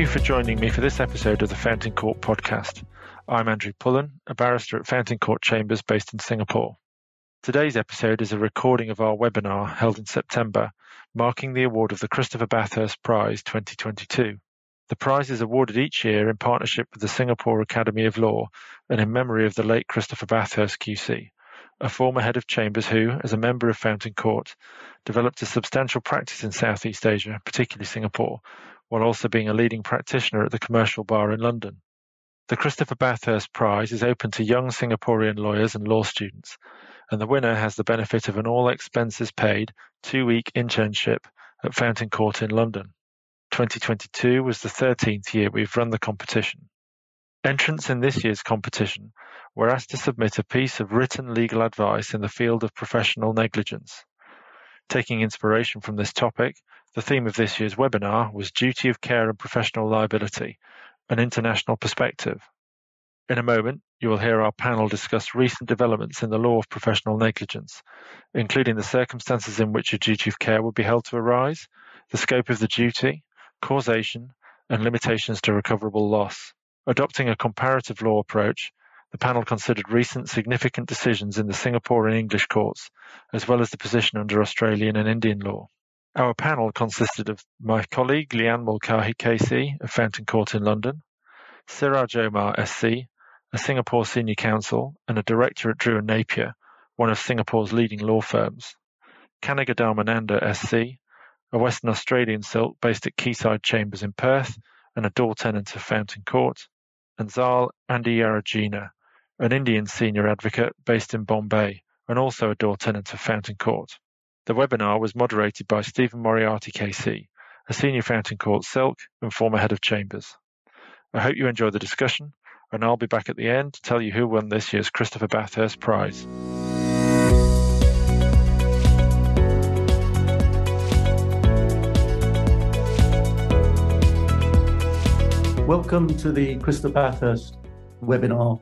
you for joining me for this episode of the Fountain Court podcast. I'm Andrew Pullen, a barrister at Fountain Court Chambers based in Singapore. Today's episode is a recording of our webinar held in September, marking the award of the Christopher Bathurst Prize 2022. The prize is awarded each year in partnership with the Singapore Academy of Law and in memory of the late Christopher Bathurst QC, a former head of chambers who, as a member of Fountain Court, developed a substantial practice in Southeast Asia, particularly Singapore, while also being a leading practitioner at the commercial bar in London. The Christopher Bathurst Prize is open to young Singaporean lawyers and law students, and the winner has the benefit of an all expenses paid two week internship at Fountain Court in London. 2022 was the 13th year we've run the competition. Entrants in this year's competition were asked to submit a piece of written legal advice in the field of professional negligence. Taking inspiration from this topic, the theme of this year's webinar was Duty of Care and Professional Liability, an International Perspective. In a moment, you will hear our panel discuss recent developments in the law of professional negligence, including the circumstances in which a duty of care would be held to arise, the scope of the duty, causation, and limitations to recoverable loss. Adopting a comparative law approach, the panel considered recent significant decisions in the Singapore and English courts, as well as the position under Australian and Indian law. Our panel consisted of my colleague Leigh-Ann Mulcahy KC of Fountain Court in London, Siraj Omar SC, a Singapore senior counsel and a director at Drew and Napier, one of Singapore's leading law firms, Kanaga Dharmananda SC, a Western Australian silk based at Quayside Chambers in Perth and a door tenant of Fountain Court, and Zal Andhyarujina, an Indian senior advocate based in Bombay and also a door tenant of Fountain Court. The webinar was moderated by Stephen Moriarty KC, a senior Fountain Court Silk and former head of Chambers. I hope you enjoy the discussion, and I'll be back at the end to tell you who won this year's Christopher Bathurst Prize. Welcome to the Christopher Bathurst webinar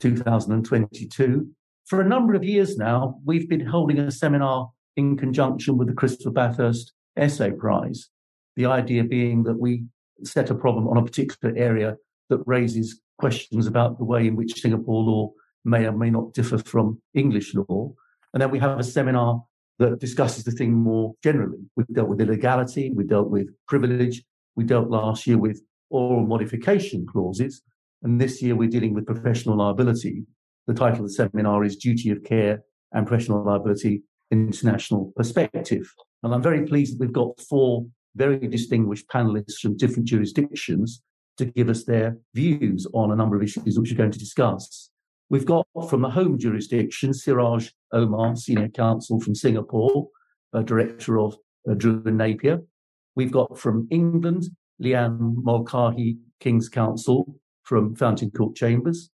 2022. For a number of years now, we've been holding a seminar in conjunction with the Christopher Bathurst Essay Prize. The idea being that we set a problem on a particular area that raises questions about the way in which Singapore law may or may not differ from English law. And then we have a seminar that discusses the thing more generally. We've dealt with illegality, we dealt with privilege, we dealt last year with oral modification clauses. And this year we're dealing with professional liability. The title of the seminar is Duty of Care and Professional Liability International Perspective. And I'm very pleased that we've got four very distinguished panelists from different jurisdictions to give us their views on a number of issues which we're going to discuss. We've got from the home jurisdiction, Siraj Omar, Senior Counsel from Singapore, Director of uh, Drew and Napier. We've got from England, Leigh-Ann Mulcahy, King's Counsel from Fountain Court Chambers.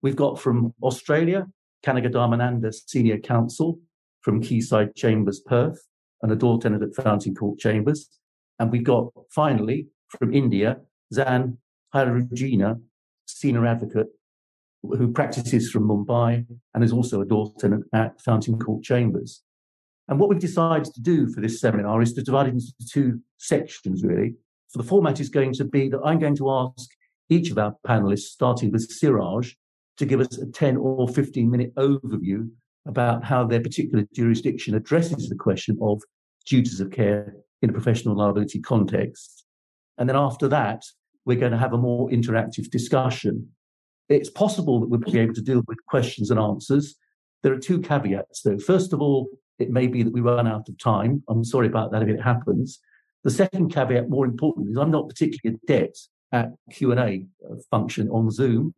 We've got from Australia, Kanaga Dharmananda, Senior Counsel from Quayside Chambers, Perth, and a door tenant at Fountain Court Chambers. And we've got finally from India, Zal Andhyarujina, Senior Advocate, who practices from Mumbai and is also a door tenant at Fountain Court Chambers. And what we've decided to do for this seminar is to divide it into two sections, really. So the format is going to be that I'm going to ask each of our panelists, starting with Siraj, to give us a 10 or 15 minute overview about how their particular jurisdiction addresses the question of duties of care in a professional liability context. And then after that, we're going to have a more interactive discussion. It's possible that we'll be able to deal with questions and answers. There are two caveats, though. First of all, it may be that we run out of time. I'm sorry about that if it happens. The second caveat, more important, is I'm not particularly adept at Q&A uh, function on Zoom.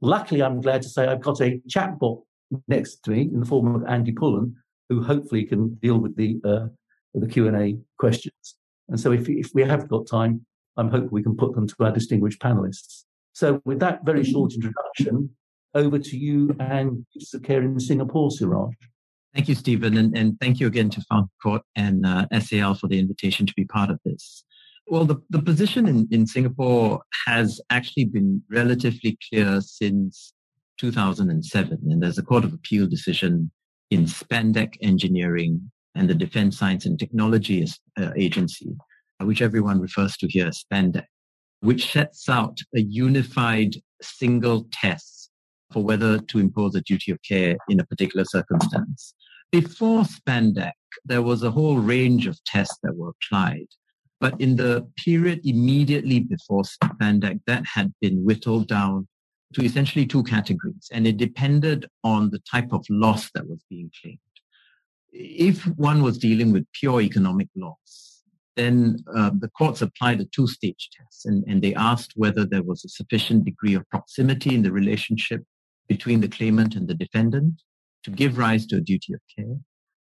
Luckily, I'm glad to say I've got a chatbot next to me in the form of Andy Pullen, who hopefully can deal with the uh, the Q and A questions. And so, if if we have got time, I'm hoping we can put them to our distinguished panelists. So, with that very short introduction, over to you and Duties of Care in Singapore, Siraj. Thank you, Stephen, and, and thank you again to Fountain Court and uh, SAL for the invitation to be part of this. Well, the, the position in, in Singapore has actually been relatively clear since 2007. And there's a Court of Appeal decision in Spandeck Engineering and the Defense Science and Technology uh, Agency, which everyone refers to here as which sets out a unified single test for whether to impose a duty of care in a particular circumstance. Before Spandeck, there was a whole range of tests that were applied. But in the period immediately before Spandeck, that had been whittled down to essentially two categories, and it depended on the type of loss that was being claimed. If one was dealing with pure economic loss, then uh, the courts applied a two-stage test, and, and they asked whether there was a sufficient degree of proximity in the relationship between the claimant and the defendant to give rise to a duty of care.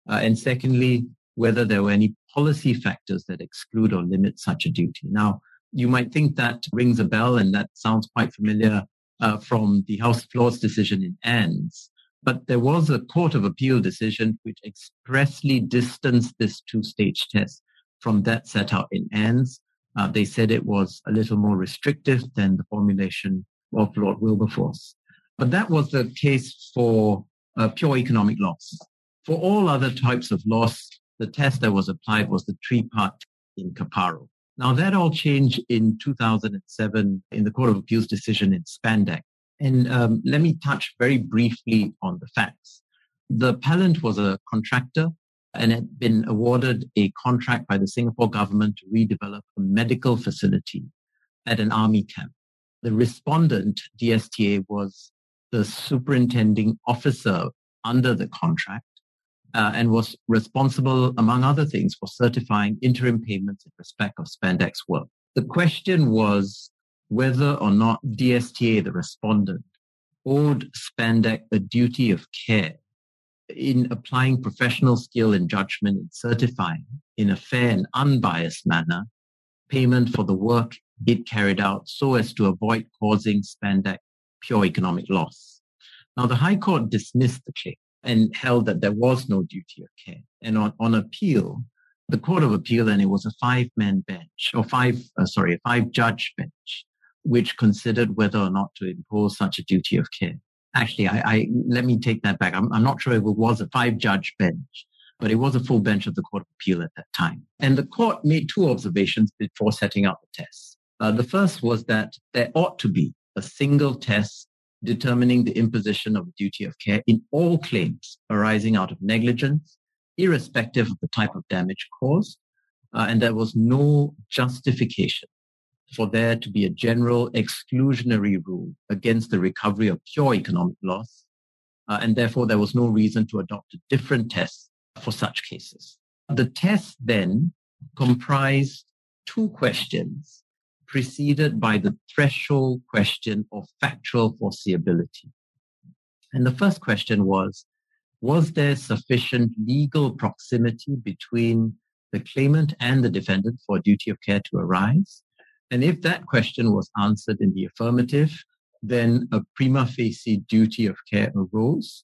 Uh, and secondly, whether there were any policy factors that exclude or limit such a duty. Now, you might think that rings a bell and that sounds quite familiar uh, from the House of Lords decision in Anns. But there was a Court of Appeal decision which expressly distanced this two-stage test from that set out in Anns. Uh, they said it was a little more restrictive than the formulation of Lord Wilberforce. But that was the case for uh, pure economic loss. For all other types of loss, the test that was applied was the three-part in Caparo. Now that all changed in 2007 in the Court of Appeals decision in Spandeck. And um, let me touch very briefly on the facts. The appellant was a contractor and had been awarded a contract by the Singapore government to redevelop a medical facility at an army camp. The respondent, DSTA, was the superintending officer under the contract uh, and was responsible, among other things, for certifying interim payments in respect of Spandeck work. The question was whether or not DSTA, the respondent, owed Spandeck a duty of care in applying professional skill and judgment in certifying in a fair and unbiased manner payment for the work it carried out so as to avoid causing Spandeck pure economic loss. Now, the High Court dismissed the claim and held that there was no duty of care. And on, on appeal, the Court of Appeal, and it was a five-man bench, or five, uh, sorry, a five-judge bench, which considered whether or not to impose such a duty of care. Actually, I, I let me take that back. I'm, I'm not sure if it was a five-judge bench, but it was a full bench of the Court of Appeal at that time. And the court made two observations before setting out the test. Uh, the first was that there ought to be a single test determining the imposition of a duty of care in all claims arising out of negligence, irrespective of the type of damage caused. Uh, and there was no justification for there to be a general exclusionary rule against the recovery of pure economic loss. Uh, and therefore, there was no reason to adopt a different test for such cases. The test then comprised two questions preceded by the threshold question of factual foreseeability. And the first question was, was there sufficient legal proximity between the claimant and the defendant for duty of care to arise? And if that question was answered in the affirmative, then a prima facie duty of care arose.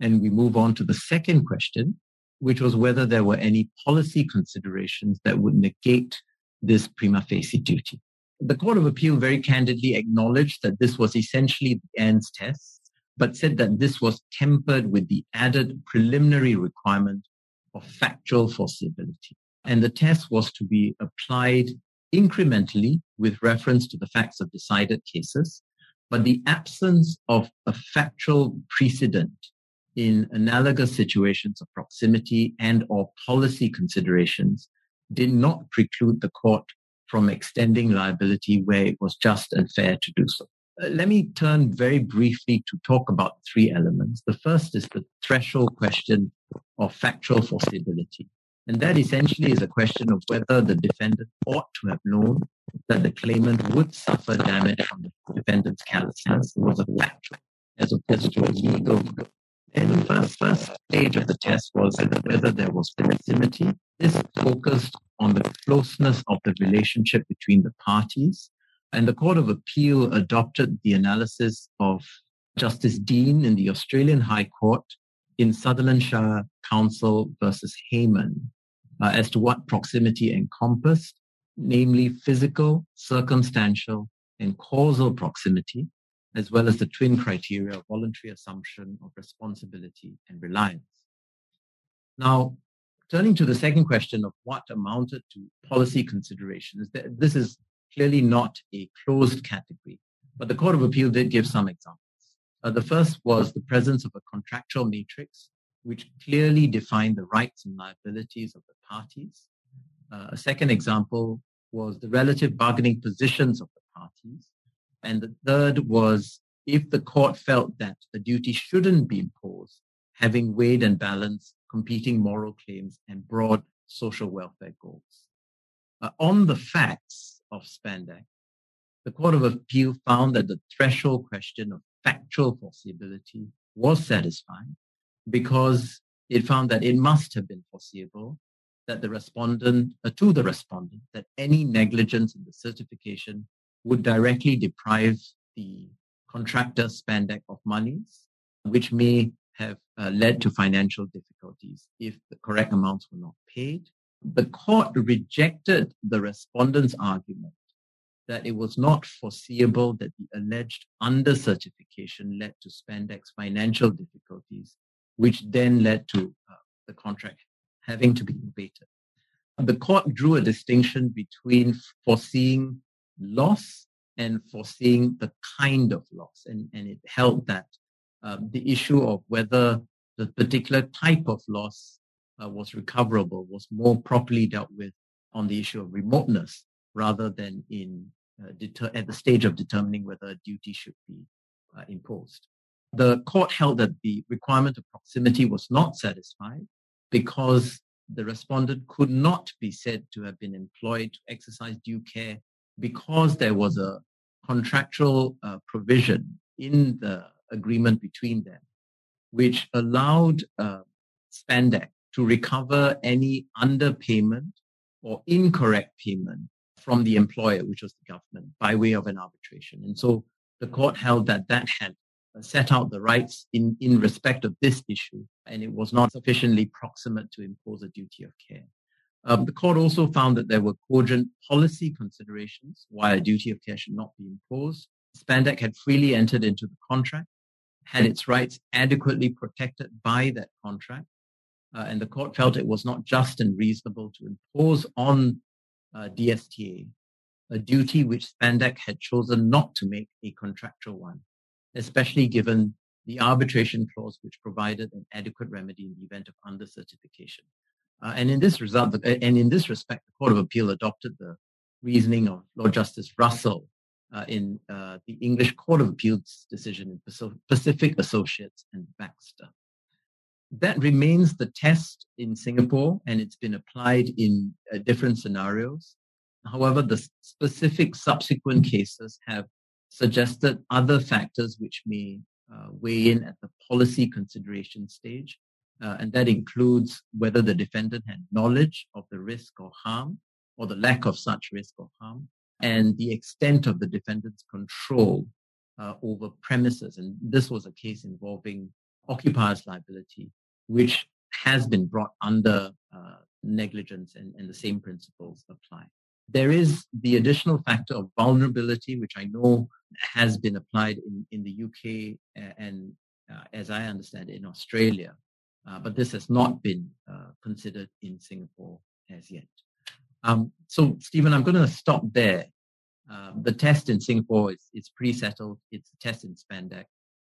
And we move on to the second question, which was whether there were any policy considerations that would negate this prima facie duty the Court of Appeal very candidly acknowledged that this was essentially the Anns test, but said that this was tempered with the added preliminary requirement of factual foreseeability. And the test was to be applied incrementally with reference to the facts of decided cases, but the absence of a factual precedent in analogous situations of proximity and or policy considerations did not preclude the court from extending liability where it was just and fair to do so. Uh, let me turn very briefly to talk about three elements. The first is the threshold question of factual foreseeability. And that essentially is a question of whether the defendant ought to have known that the claimant would suffer damage from the defendant's carelessness. It was a factual as opposed to a legal and the first, first stage of the test was whether there was proximity. This focused on the closeness of the relationship between the parties. And the Court of Appeal adopted the analysis of Justice Deane in the Australian High Court in Sutherland Shire Council versus Heyman uh, as to what proximity encompassed, namely physical, circumstantial, and causal proximity, as well as the twin criteria of voluntary assumption of responsibility and reliance. Now, turning to the second question of what amounted to policy considerations, this is clearly not a closed category. But the Court of Appeal did give some examples. Uh, the first was the presence of a contractual matrix, which clearly defined the rights and liabilities of the parties. Uh, a second example was the relative bargaining positions of the parties. And the third was if the court felt that the duty shouldn't be imposed, having weighed and balanced competing moral claims and broad social welfare goals. Uh, on the facts of Spandeck, the Court of Appeal found that the threshold question of factual foreseeability was satisfied because it found that it must have been foreseeable that the respondent, uh, to the respondent, that any negligence in the certification would directly deprive the contractor Spandeck of monies, which may have uh, led to financial difficulties if the correct amounts were not paid. The court rejected the respondent's argument that it was not foreseeable that the alleged under certification led to Spandeck's financial difficulties, which then led to uh, the contract having to be novated. The court drew a distinction between foreseeing loss and foreseeing the kind of loss. And, and it held that um, the issue of whether the particular type of loss uh, was recoverable was more properly dealt with on the issue of remoteness rather than in uh, deter- at the stage of determining whether a duty should be uh, imposed. The court held that the requirement of proximity was not satisfied because the respondent could not be said to have been employed to exercise due care because there was a contractual uh, provision in the agreement between them, which allowed uh, to recover any underpayment or incorrect payment from the employer, which was the government, by way of an arbitration. And so the court held that that had set out the rights in, in respect of this issue, and it was not sufficiently proximate to impose a duty of care. Um, the court also found that there were cogent policy considerations why a duty of care should not be imposed. Spandeck had freely entered into the contract, had its rights adequately protected by that contract, uh, and the court felt it was not just and reasonable to impose on uh, DSTA a duty which Spandeck had chosen not to make a contractual one especially given the arbitration clause, which provided an adequate remedy in the event of under-certification. Uh, and in this result, and in this respect, the Court of Appeal adopted the reasoning of Lord Justice Russell uh, in uh, the English Court of Appeal's decision in Pacific Associates and Baxter. That remains the test in Singapore, and it's been applied in uh, different scenarios. However, the specific subsequent cases have suggested other factors which may uh, weigh in at the policy consideration stage. Uh, and that includes whether the defendant had knowledge of the risk or harm or the lack of such risk or harm and the extent of the defendant's control uh, over premises. And this was a case involving occupier's liability, which has been brought under uh, negligence and, and the same principles apply. There is the additional factor of vulnerability, which I know has been applied in, in the UK and, uh, as I understand it, in Australia. Uh, but this has not been uh, considered in Singapore as yet. Um, so, Stephen, I'm going to stop there. Um, the test in Singapore is, is pretty settled. It's a test in Spandeck,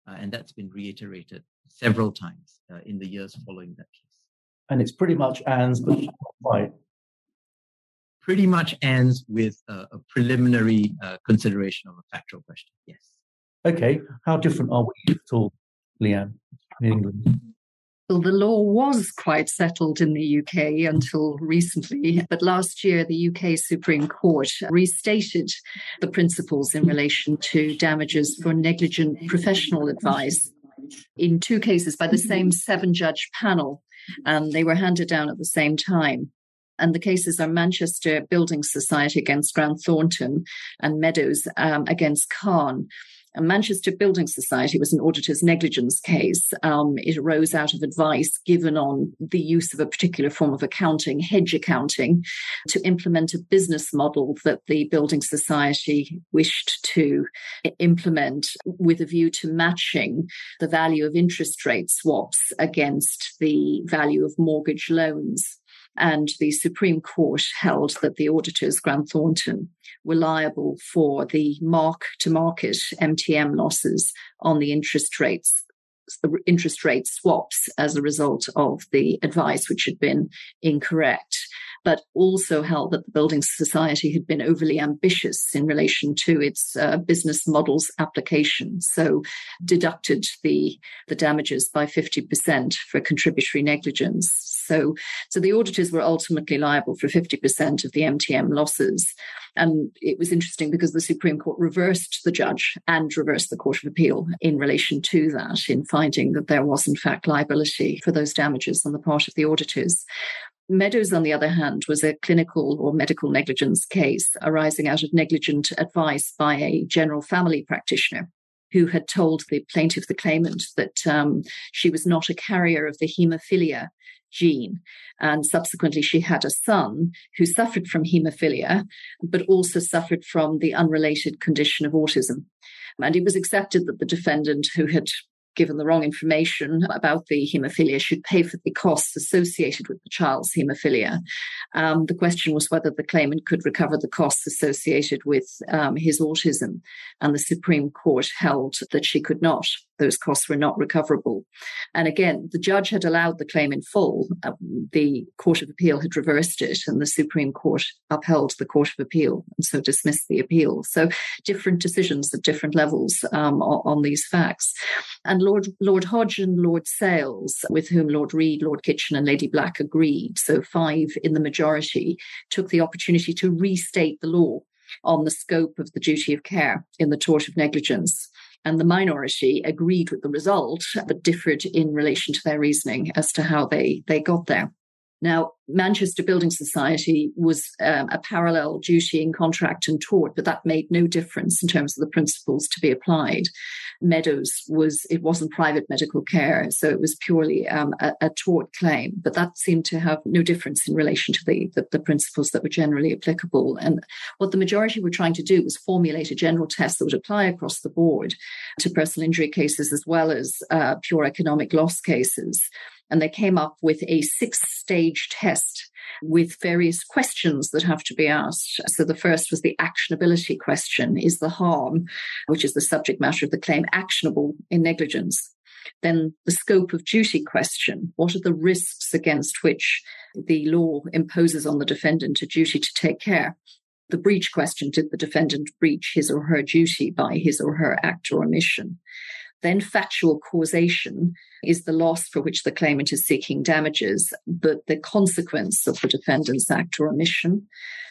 uh, and that's been reiterated several times uh, in the years following that case. And it's pretty much Anne's, but right pretty much ends with a, a preliminary uh, consideration of a factual question. Yes. Okay. How different are we at all, Leigh-Ann, in England? Well, the law was quite settled in the UK until recently, but last year the UK Supreme Court restated the principles in relation to damages for negligent professional advice in two cases by the same seven judge panel, and they were handed down at the same time. And the cases are Manchester Building Society against Grant Thornton and Meadows um, against Khan. And Manchester Building Society was an auditor's negligence case. Um, it arose out of advice given on the use of a particular form of accounting, hedge accounting, to implement a business model that the Building Society wished to implement with a view to matching the value of interest rate swaps against the value of mortgage loans. And the Supreme Court held that the auditors, Grant Thornton, were liable for the mark to market MTM losses on the interest rates interest rate swaps as a result of the advice which had been incorrect but also held that the Building Society had been overly ambitious in relation to its uh, business models application. So deducted the, the damages by 50% for contributory negligence. So, so the auditors were ultimately liable for 50% of the MTM losses. And it was interesting because the Supreme Court reversed the judge and reversed the Court of Appeal in relation to that, in finding that there was, in fact, liability for those damages on the part of the auditors. Meadows, on the other hand, was a clinical or medical negligence case arising out of negligent advice by a general family practitioner who had told the plaintiff, the claimant, that um, she was not a carrier of the haemophilia gene. And subsequently, she had a son who suffered from haemophilia, but also suffered from the unrelated condition of autism. And it was accepted that the defendant, who had given the wrong information about the haemophilia should pay for the costs associated with the child's haemophilia. Um, the question was whether the claimant could recover the costs associated with um, his autism, and the Supreme Court held that she could not those costs were not recoverable. And again, the judge had allowed the claim in full. Um, the Court of Appeal had reversed it, and the Supreme Court upheld the Court of Appeal and so dismissed the appeal. So different decisions at different levels um, on, on, these facts. And Lord Lord Hodge and Lord Sales, with whom Lord Reed, Lord Kitchin, and Lady Black agreed, so five in the majority, took the opportunity to restate the law on the scope of the duty of care in the tort of negligence and the minority agreed with the result, but differed in relation to their reasoning as to how they, they got there. Now, Manchester Building Society was um, a parallel duty in contract and tort, but that made no difference in terms of the principles to be applied. Meadows was it wasn't private medical care, so it was purely um, a, a, tort claim. But that seemed to have no difference in relation to the, the, the principles that were generally applicable. And what the majority were trying to do was formulate a general test that would apply across the board to personal injury cases as well as uh, pure economic loss cases and they came up with a six stage test with various questions that have to be asked. So the first was the actionability question Is the harm, which is the subject matter of the claim, actionable in negligence? Then the scope of duty question What are the risks against which the law imposes on the defendant a duty to take care? The breach question Did the defendant breach his or her duty by his or her act or omission? Then factual causation is the loss for which the claimant is seeking damages, but the consequence of the defendant's act or omission.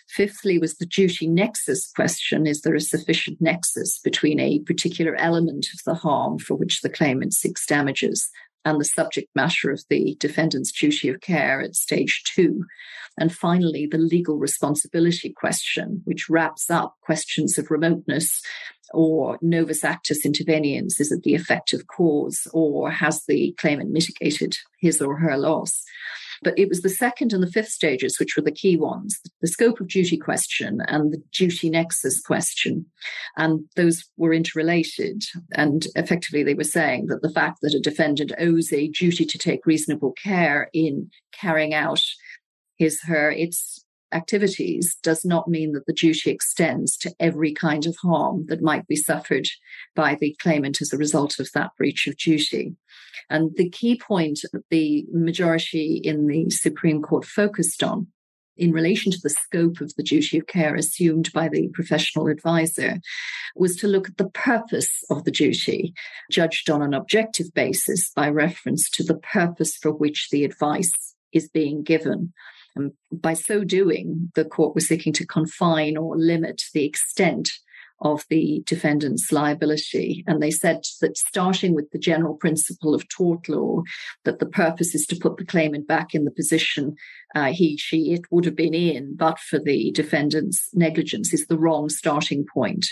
Fifthly, was the duty nexus question Is there a sufficient nexus between a particular element of the harm for which the claimant seeks damages and the subject matter of the defendant's duty of care at stage two. And finally, the legal responsibility question, which wraps up questions of remoteness or novus actus interveniens. Is it the effective cause or has the claimant mitigated his or her loss? But it was the second and the fifth stages which were the key ones the scope of duty question and the duty nexus question. And those were interrelated. And effectively, they were saying that the fact that a defendant owes a duty to take reasonable care in carrying out his, her, its activities does not mean that the duty extends to every kind of harm that might be suffered by the claimant as a result of that breach of duty. And the key point that the majority in the Supreme Court focused on in relation to the scope of the duty of care assumed by the professional advisor was to look at the purpose of the duty, judged on an objective basis by reference to the purpose for which the advice is being given. And by so doing, the court was seeking to confine or limit the extent of the defendant's liability. And they said that starting with the general principle of tort law, that the purpose is to put the claimant back in the position uh, he, she, it would have been in, but for the defendant's negligence, is the wrong starting point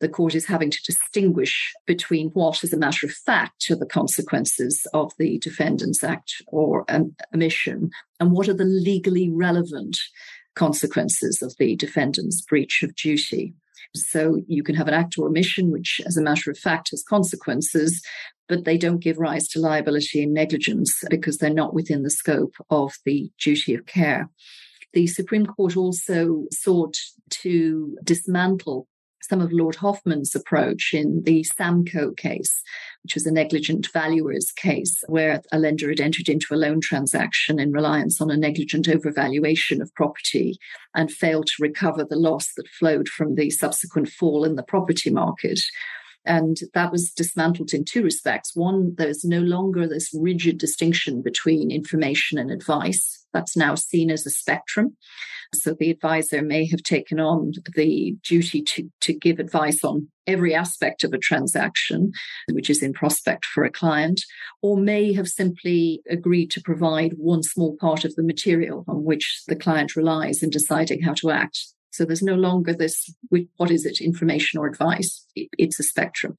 the court is having to distinguish between what, as a matter of fact, are the consequences of the defendant's act or omission and what are the legally relevant consequences of the defendant's breach of duty. So you can have an act or omission, which, as a matter of fact, has consequences, but they don't give rise to liability and negligence because they're not within the scope of the duty of care. The Supreme Court also sought to dismantle some of Lord Hoffmann's approach in the SAAMCO case, which was a negligent valuer's case, where a lender had entered into a loan transaction in reliance on a negligent overvaluation of property and failed to recover the loss that flowed from the subsequent fall in the property market. And that was dismantled in two respects. One, there's no longer this rigid distinction between information and advice. That's now seen as a spectrum. So the advisor may have taken on the duty to, to give advice on every aspect of a transaction, which is in prospect for a client, or may have simply agreed to provide one small part of the material on which the client relies in deciding how to act. So there's no longer this, what is it, information or advice? It's a spectrum.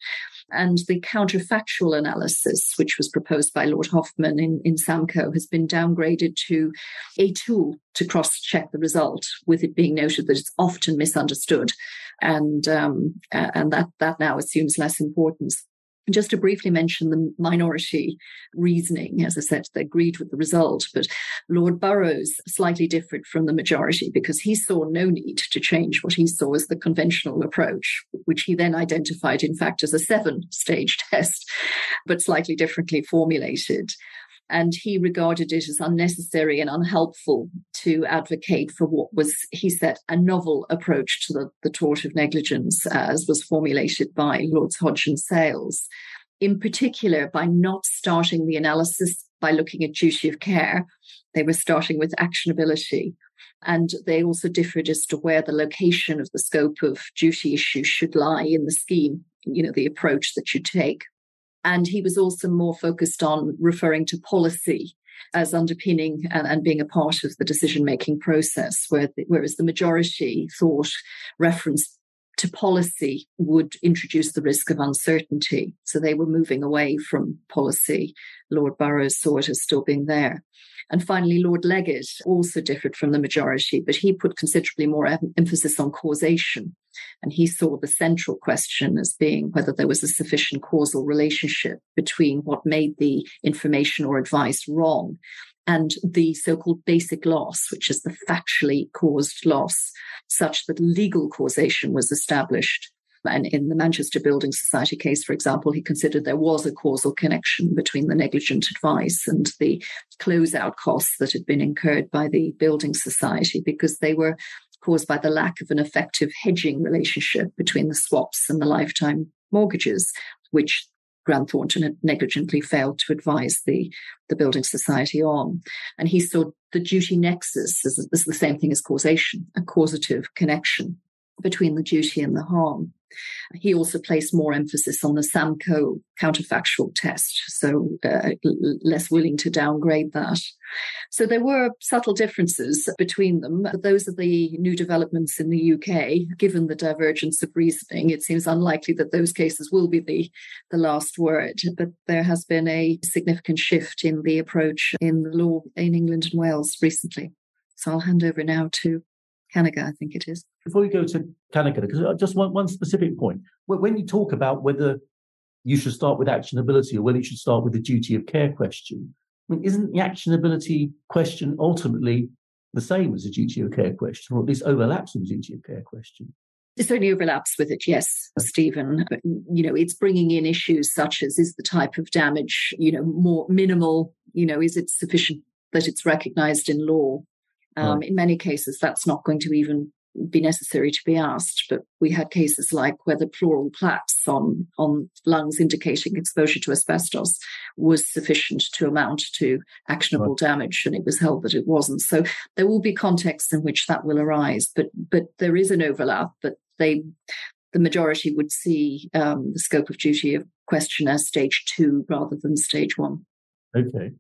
And the counterfactual analysis, which was proposed by Lord Hoffmann in, in SAAMCO, has been downgraded to a tool to cross check the result, with it being noted that it's often misunderstood. And, um, and that, that now assumes less importance. Just to briefly mention the minority reasoning, as I said, they agreed with the result, but Lord Burrows slightly different from the majority because he saw no need to change what he saw as the conventional approach, which he then identified, in fact, as a seven stage test, but slightly differently formulated and he regarded it as unnecessary and unhelpful to advocate for what was, he said, a novel approach to the, the tort of negligence uh, as was formulated by Lords Hodge and Sales. In particular, by not starting the analysis by looking at duty of care, they were starting with actionability. And they also differed as to where the location of the scope of duty issues should lie in the scheme, you know, the approach that you take. And he was also more focused on referring to policy as underpinning and, and being a part of the decision making process, where the, whereas the majority thought reference to policy would introduce the risk of uncertainty. So they were moving away from policy. Lord Burrows saw it as still being there. And finally, Lord Leggatt also differed from the majority, but he put considerably more emphasis on causation. And he saw the central question as being whether there was a sufficient causal relationship between what made the information or advice wrong and the so-called basic loss, which is the factually caused loss, such that legal causation was established. And in the Manchester Building Society case, for example, he considered there was a causal connection between the negligent advice and the closeout costs that had been incurred by the Building Society because they were caused by the lack of an effective hedging relationship between the swaps and the lifetime mortgages, which Grant Thornton had negligently failed to advise the, the building society on. And he saw the duty nexus as, as the same thing as causation, a causative connection between the duty and the harm. He also placed more emphasis on the SAAMCO counterfactual test, so uh, less willing to downgrade that. So there were subtle differences between them. But those are the new developments in the UK. Given the divergence of reasoning, it seems unlikely that those cases will be the, the last word. But there has been a significant shift in the approach in the law in England and Wales recently. So I'll hand over now to Kanaga, I think it is. Before we go to Kanaga, because I uh, just want one specific point. When you talk about whether you should start with actionability or whether you should start with the duty of care question, I mean, isn't the actionability question ultimately the same as the duty of care question, or at least overlaps with the duty of care question? It certainly overlaps with it, yes, Stephen. But, you know, it's bringing in issues such as is the type of damage, you know, more minimal, you know, is it sufficient that it's recognized in law? Um, right. In many cases, that's not going to even be necessary to be asked. But we had cases like where the pleural plaques on, on lungs indicating exposure to asbestos was sufficient to amount to actionable right. damage, and it was held that it wasn't. So there will be contexts in which that will arise, but but there is an overlap. But they, the majority would see um, the scope of duty of question as stage two rather than stage one. Okay.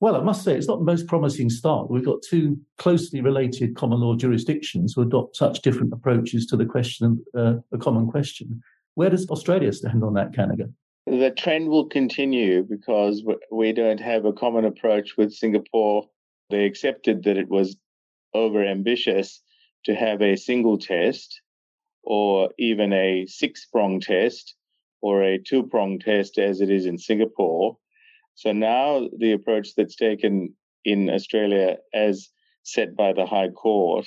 Well, I must say it's not the most promising start. We've got two closely related common law jurisdictions who adopt such different approaches to the question, uh, a common question. Where does Australia stand on that, Kanaga? The trend will continue because we don't have a common approach with Singapore. They accepted that it was over ambitious to have a single test or even a six prong test or a two prong test as it is in Singapore. So now the approach that's taken in Australia as set by the High Court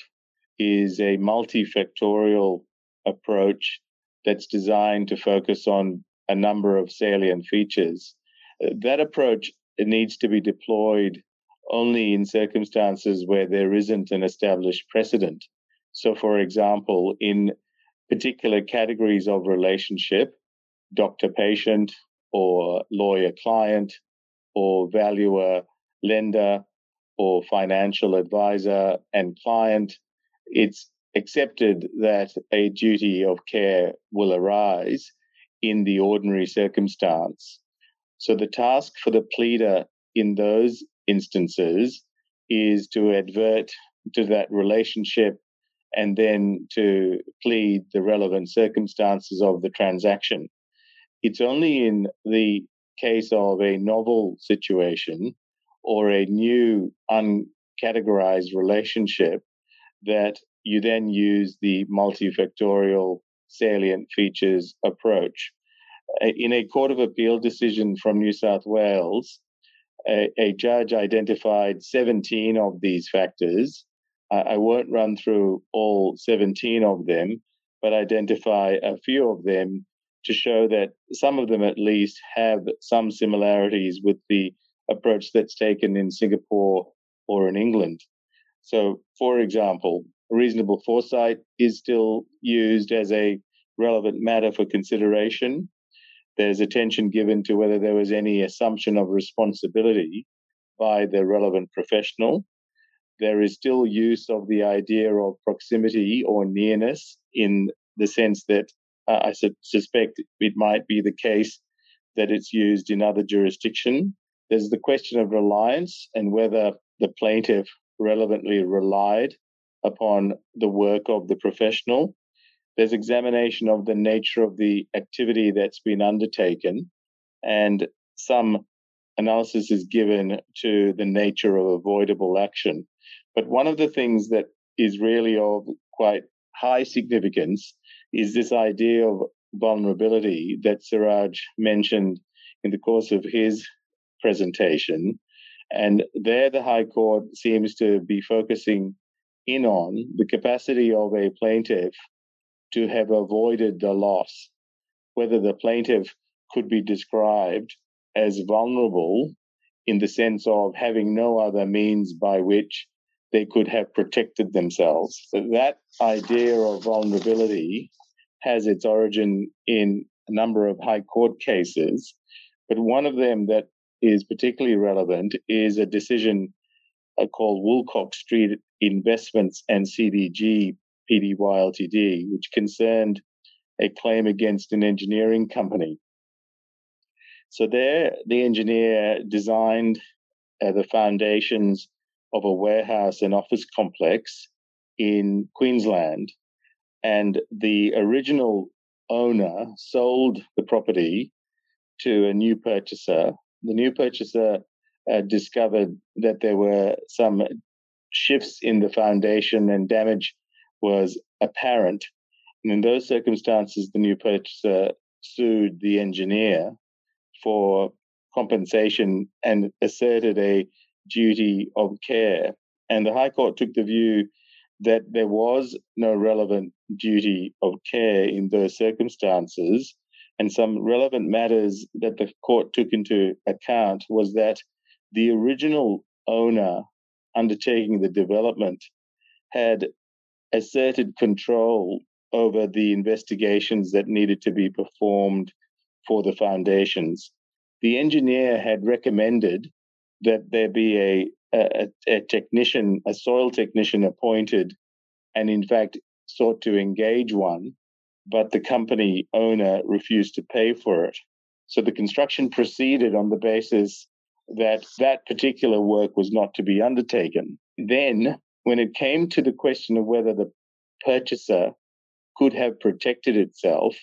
is a multifactorial approach that's designed to focus on a number of salient features. That approach needs to be deployed only in circumstances where there isn't an established precedent. So, for example, in particular categories of relationship, doctor patient or lawyer client or valuer lender or financial advisor and client, it's accepted that a duty of care will arise in the ordinary circumstance. So the task for the pleader in those instances is to advert to that relationship and then to plead the relevant circumstances of the transaction. It's only in the case of a novel situation or a new uncategorized relationship that you then use the multifactorial salient features approach. In a Court of Appeal decision from New South Wales, a, a judge identified 17 of these factors. I, I won't run through all 17 of them, but identify a few of them to show that some of them at least have some similarities with the approach that's taken in Singapore or in England. So, for example, reasonable foresight is still used as a relevant matter for consideration. There's attention given to whether there was any assumption of responsibility by the relevant professional. There is still use of the idea of proximity or nearness in the sense that uh, I su- suspect it might be the case that it's used in other jurisdiction. There's the question of reliance and whether the plaintiff relevantly relied upon the work of the professional. There's examination of the nature of the activity that's been undertaken, and some analysis is given to the nature of avoidable action. But one of the things that is really of quite high significance is this idea of vulnerability that Siraj mentioned in the course of his presentation. And there, the High Court seems to be focusing in on the capacity of a plaintiff to have avoided the loss, whether the plaintiff could be described as vulnerable in the sense of having no other means by which they could have protected themselves. So that idea of vulnerability has its origin in a number of high court cases, but one of them that is particularly relevant is a decision uh, called Woolcock Street Investments and CDG Pty Ltd, which concerned a claim against an engineering company. So there, the engineer designed uh, the foundations of a warehouse and office complex in Queensland. And the original owner sold the property to a new purchaser. The new purchaser uh, discovered that there were some shifts in the foundation and damage was apparent. And in those circumstances, the new purchaser sued the engineer for compensation and asserted a duty of care. And the High Court took the view that there was no relevant duty of care in those circumstances. And some relevant matters that the court took into account was that the original owner undertaking the development had asserted control over the investigations that needed to be performed for the foundations. The engineer had recommended that there be a, a, a technician, a soil technician appointed, and in fact sought to engage one, but the company owner refused to pay for it. So the construction proceeded on the basis that that particular work was not to be undertaken. Then, when it came to the question of whether the purchaser could have protected itself,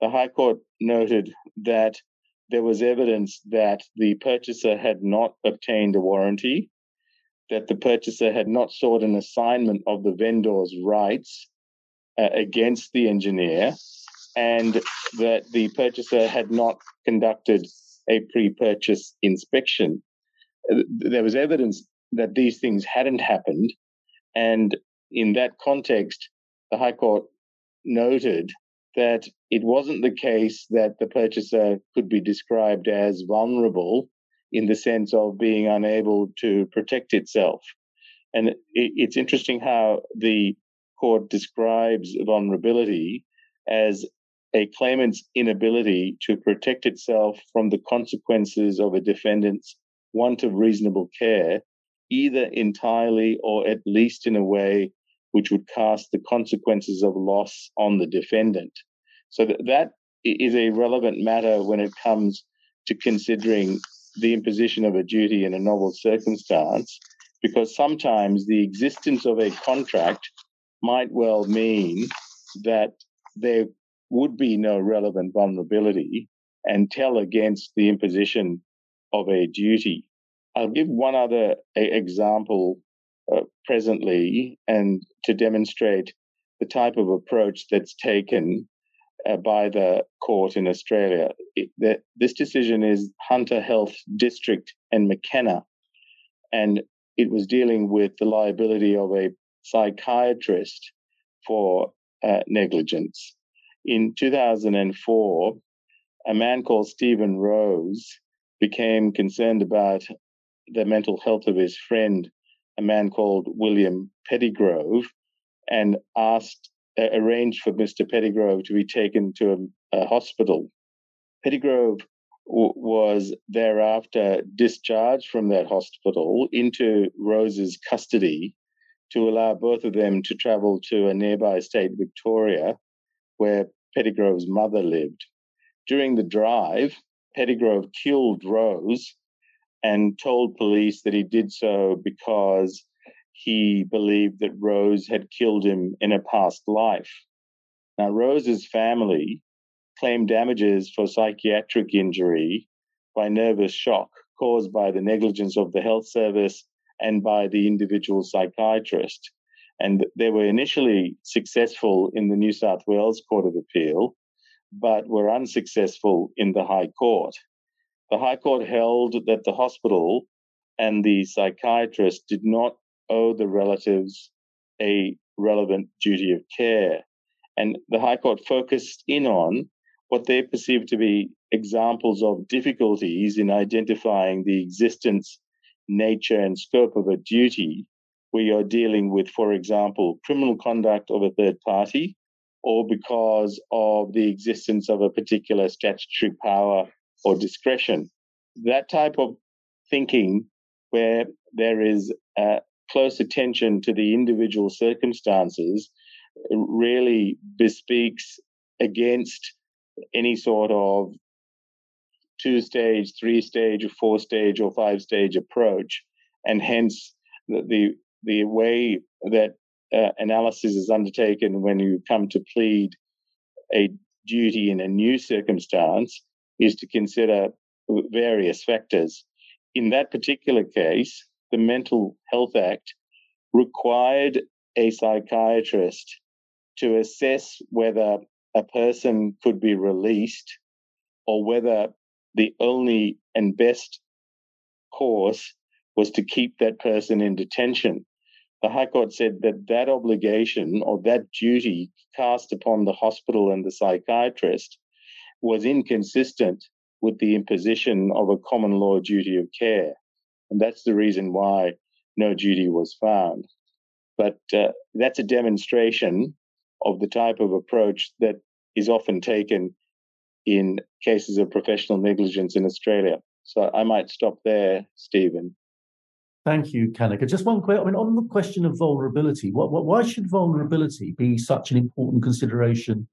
the High Court noted that there was evidence that the purchaser had not obtained a warranty, that the purchaser had not sought an assignment of the vendor's rights, uh, against the engineer and that the purchaser had not conducted a pre purchase inspection. Uh, there was evidence that these things hadn't happened. And in that context, the High Court noted that it wasn't the case that the purchaser could be described as vulnerable in the sense of being unable to protect itself. And it's interesting how the court describes vulnerability as a claimant's inability to protect itself from the consequences of a defendant's want of reasonable care, either entirely or at least in a way which would cast the consequences of loss on the defendant. So that, that is a relevant matter when it comes to considering the imposition of a duty in a novel circumstance, because sometimes the existence of a contract might well mean that there would be no relevant vulnerability and tell against the imposition of a duty. I'll give one other example uh, presently and to demonstrate the type of approach that's taken uh, by the court in Australia. It, the, this decision is Hunter Health District and McKenna, and it was dealing with the liability of a psychiatrist for uh, negligence in 2004, a man called Stephen Rose became concerned about the mental health of his friend, a man called William Pettigrove and asked, uh, arranged for Mr. Pettigrove to be taken to a, a hospital. Pettigrove w- was thereafter discharged from that hospital into Rose's custody to allow both of them to travel to a nearby state, Victoria, where Pettigrove's mother lived. During the drive, Pettigrove killed Rose and told police that he did so because he believed that Rose had killed him in a past life. Now, Rose's family claimed damages for psychiatric injury by nervous shock caused by the negligence of the health service and by the individual psychiatrist. And they were initially successful in the New South Wales Court of Appeal, but were unsuccessful in the High Court. The High Court held that the hospital and the psychiatrist did not owe the relatives a relevant duty of care. And the High Court focused in on what they perceived to be examples of difficulties in identifying the existence, nature, and scope of a duty where you're dealing with, for example, criminal conduct of a third party or because of the existence of a particular statutory power or discretion. That type of thinking, where there is close attention to the individual circumstances, really bespeaks against any sort of two stage, three stage, or four stage, or five stage approach. And hence, the, the the way that uh, analysis is undertaken when you come to plead a duty in a new circumstance is to consider various factors. In that particular case, the Mental Health Act required a psychiatrist to assess whether a person could be released or whether the only and best course was to keep that person in detention the High Court said that that obligation or that duty cast upon the hospital and the psychiatrist was inconsistent with the imposition of a common law duty of care. And that's the reason why no duty was found. But uh, that's a demonstration of the type of approach that is often taken in cases of professional negligence in Australia. So I might stop there, Stephen. Thank you, Kanaga. Just one question. I mean, on the question of vulnerability, what, what, why should vulnerability be such an important consideration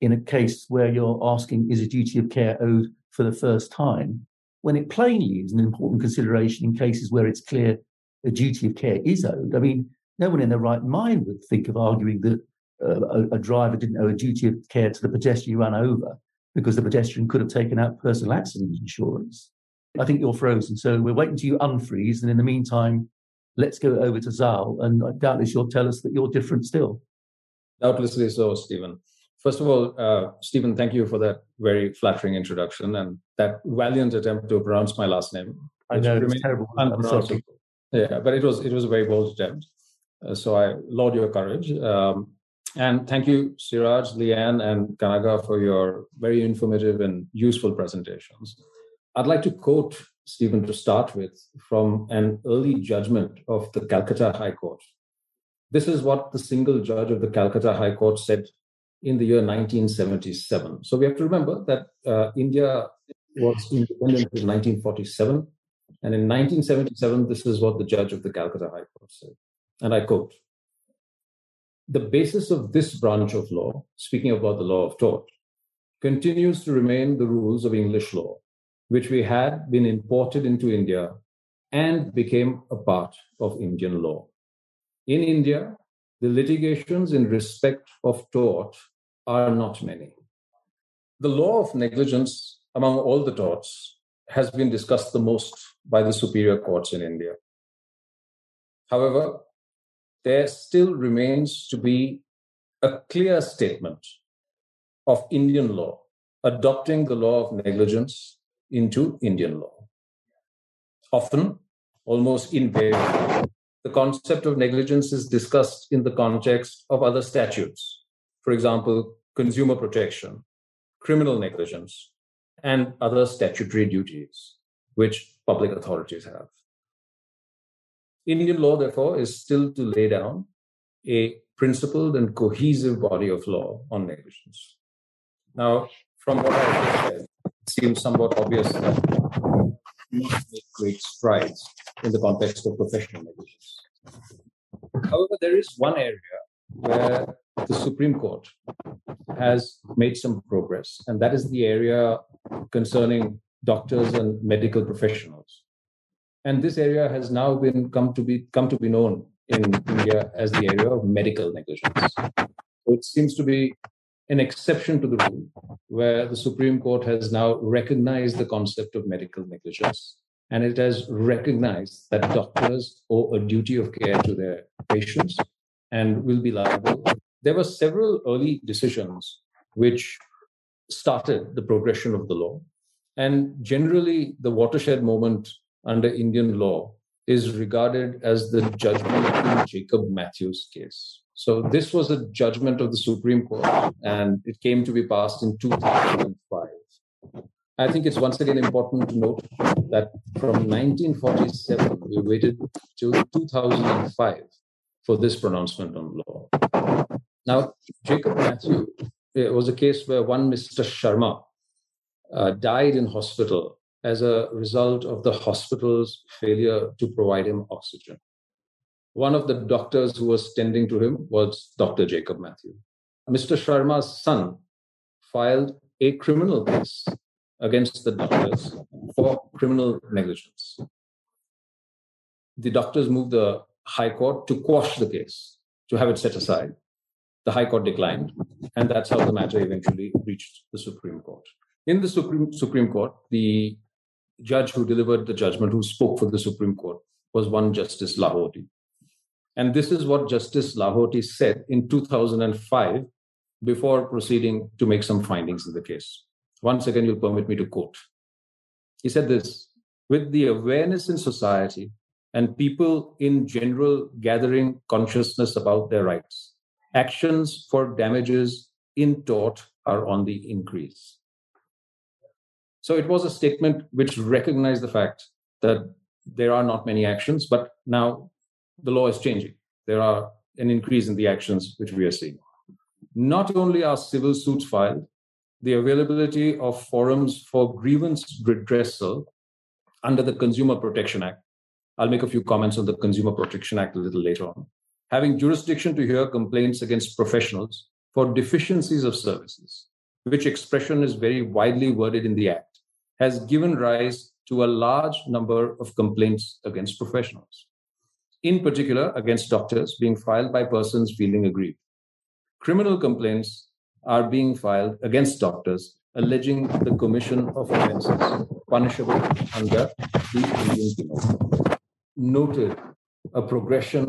in a case where you're asking, is a duty of care owed for the first time, when it plainly is an important consideration in cases where it's clear a duty of care is owed? I mean, no one in their right mind would think of arguing that uh, a, a driver didn't owe a duty of care to the pedestrian he ran over because the pedestrian could have taken out personal accident insurance. I think you're frozen. So we're waiting to you unfreeze. And in the meantime, let's go over to Zal. And doubtless you'll tell us that you're different still. Doubtlessly so, Stephen. First of all, uh, Stephen, thank you for that very flattering introduction and that valiant attempt to pronounce my last name. I know it's terrible. Yeah, but it was it was a very bold attempt. Uh, so I laud your courage. Um, and thank you, Siraj, Leigh-Ann, and Kanaga for your very informative and useful presentations. I'd like to quote Stephen to start with from an early judgment of the Calcutta High Court. This is what the single judge of the Calcutta High Court said in the year 1977. So we have to remember that uh, India was independent in 1947. And in 1977, this is what the judge of the Calcutta High Court said. And I quote The basis of this branch of law, speaking about the law of tort, continues to remain the rules of English law, which we had been imported into India and became a part of Indian law. In India, the litigations in respect of tort are not many. The law of negligence among all the torts has been discussed the most by the superior courts in India. However, there still remains to be a clear statement of Indian law adopting the law of negligence into Indian law. Often, almost invariably, the concept of negligence is discussed in the context of other statutes. For example, consumer protection, criminal negligence, and other statutory duties which public authorities have. Indian law, therefore, is still to lay down a principled and cohesive body of law on negligence. Now, from what I just said, it seems somewhat obvious that we make great strides in the context of professional negligence. However, there is one area where the Supreme Court has made some progress, and that is the area concerning doctors and medical professionals and this area has now been come to be come to be known in India as the area of medical negligence. So it seems to be an exception to the rule, where the Supreme Court has now recognized the concept of medical negligence, and it has recognized that doctors owe a duty of care to their patients and will be liable. There were several early decisions which started the progression of the law. And generally, the watershed moment under Indian law is regarded as the judgment in Jacob Mathews case. So this was a judgment of the Supreme Court, and it came to be passed in 2005. I think it's once again important to note that from 1947, we waited till 2005 for this pronouncement on law. Now, Jacob Mathew it was a case where one Mr. Sharma uh, died in hospital as a result of the hospital's failure to provide him oxygen. One of the doctors who was tending to him was Dr. Jacob Mathew. Mr. Sharma's son filed a criminal case against the doctors for criminal negligence. The doctors moved the High Court to quash the case, to have it set aside. The High Court declined, and that's how the matter eventually reached the Supreme Court. In the Supreme, Supreme Court, the judge who delivered the judgment, who spoke for the Supreme Court, was one Justice Lahoti. And this is what Justice Lahoti said in 2005 before proceeding to make some findings in the case. Once again, you'll permit me to quote. He said this with the awareness in society and people in general gathering consciousness about their rights, actions for damages in tort are on the increase. So it was a statement which recognized the fact that there are not many actions, but now the law is changing. There are an increase in the actions which we are seeing. Not only are civil suits filed, the availability of forums for grievance redressal under the Consumer Protection Act. I'll make a few comments on the Consumer Protection Act a little later on. Having jurisdiction to hear complaints against professionals for deficiencies of services, which expression is very widely worded in the Act has given rise to a large number of complaints against professionals, in particular against doctors being filed by persons feeling aggrieved. Criminal complaints are being filed against doctors alleging the commission of offences punishable under the Indian Penal Code. Noted a progression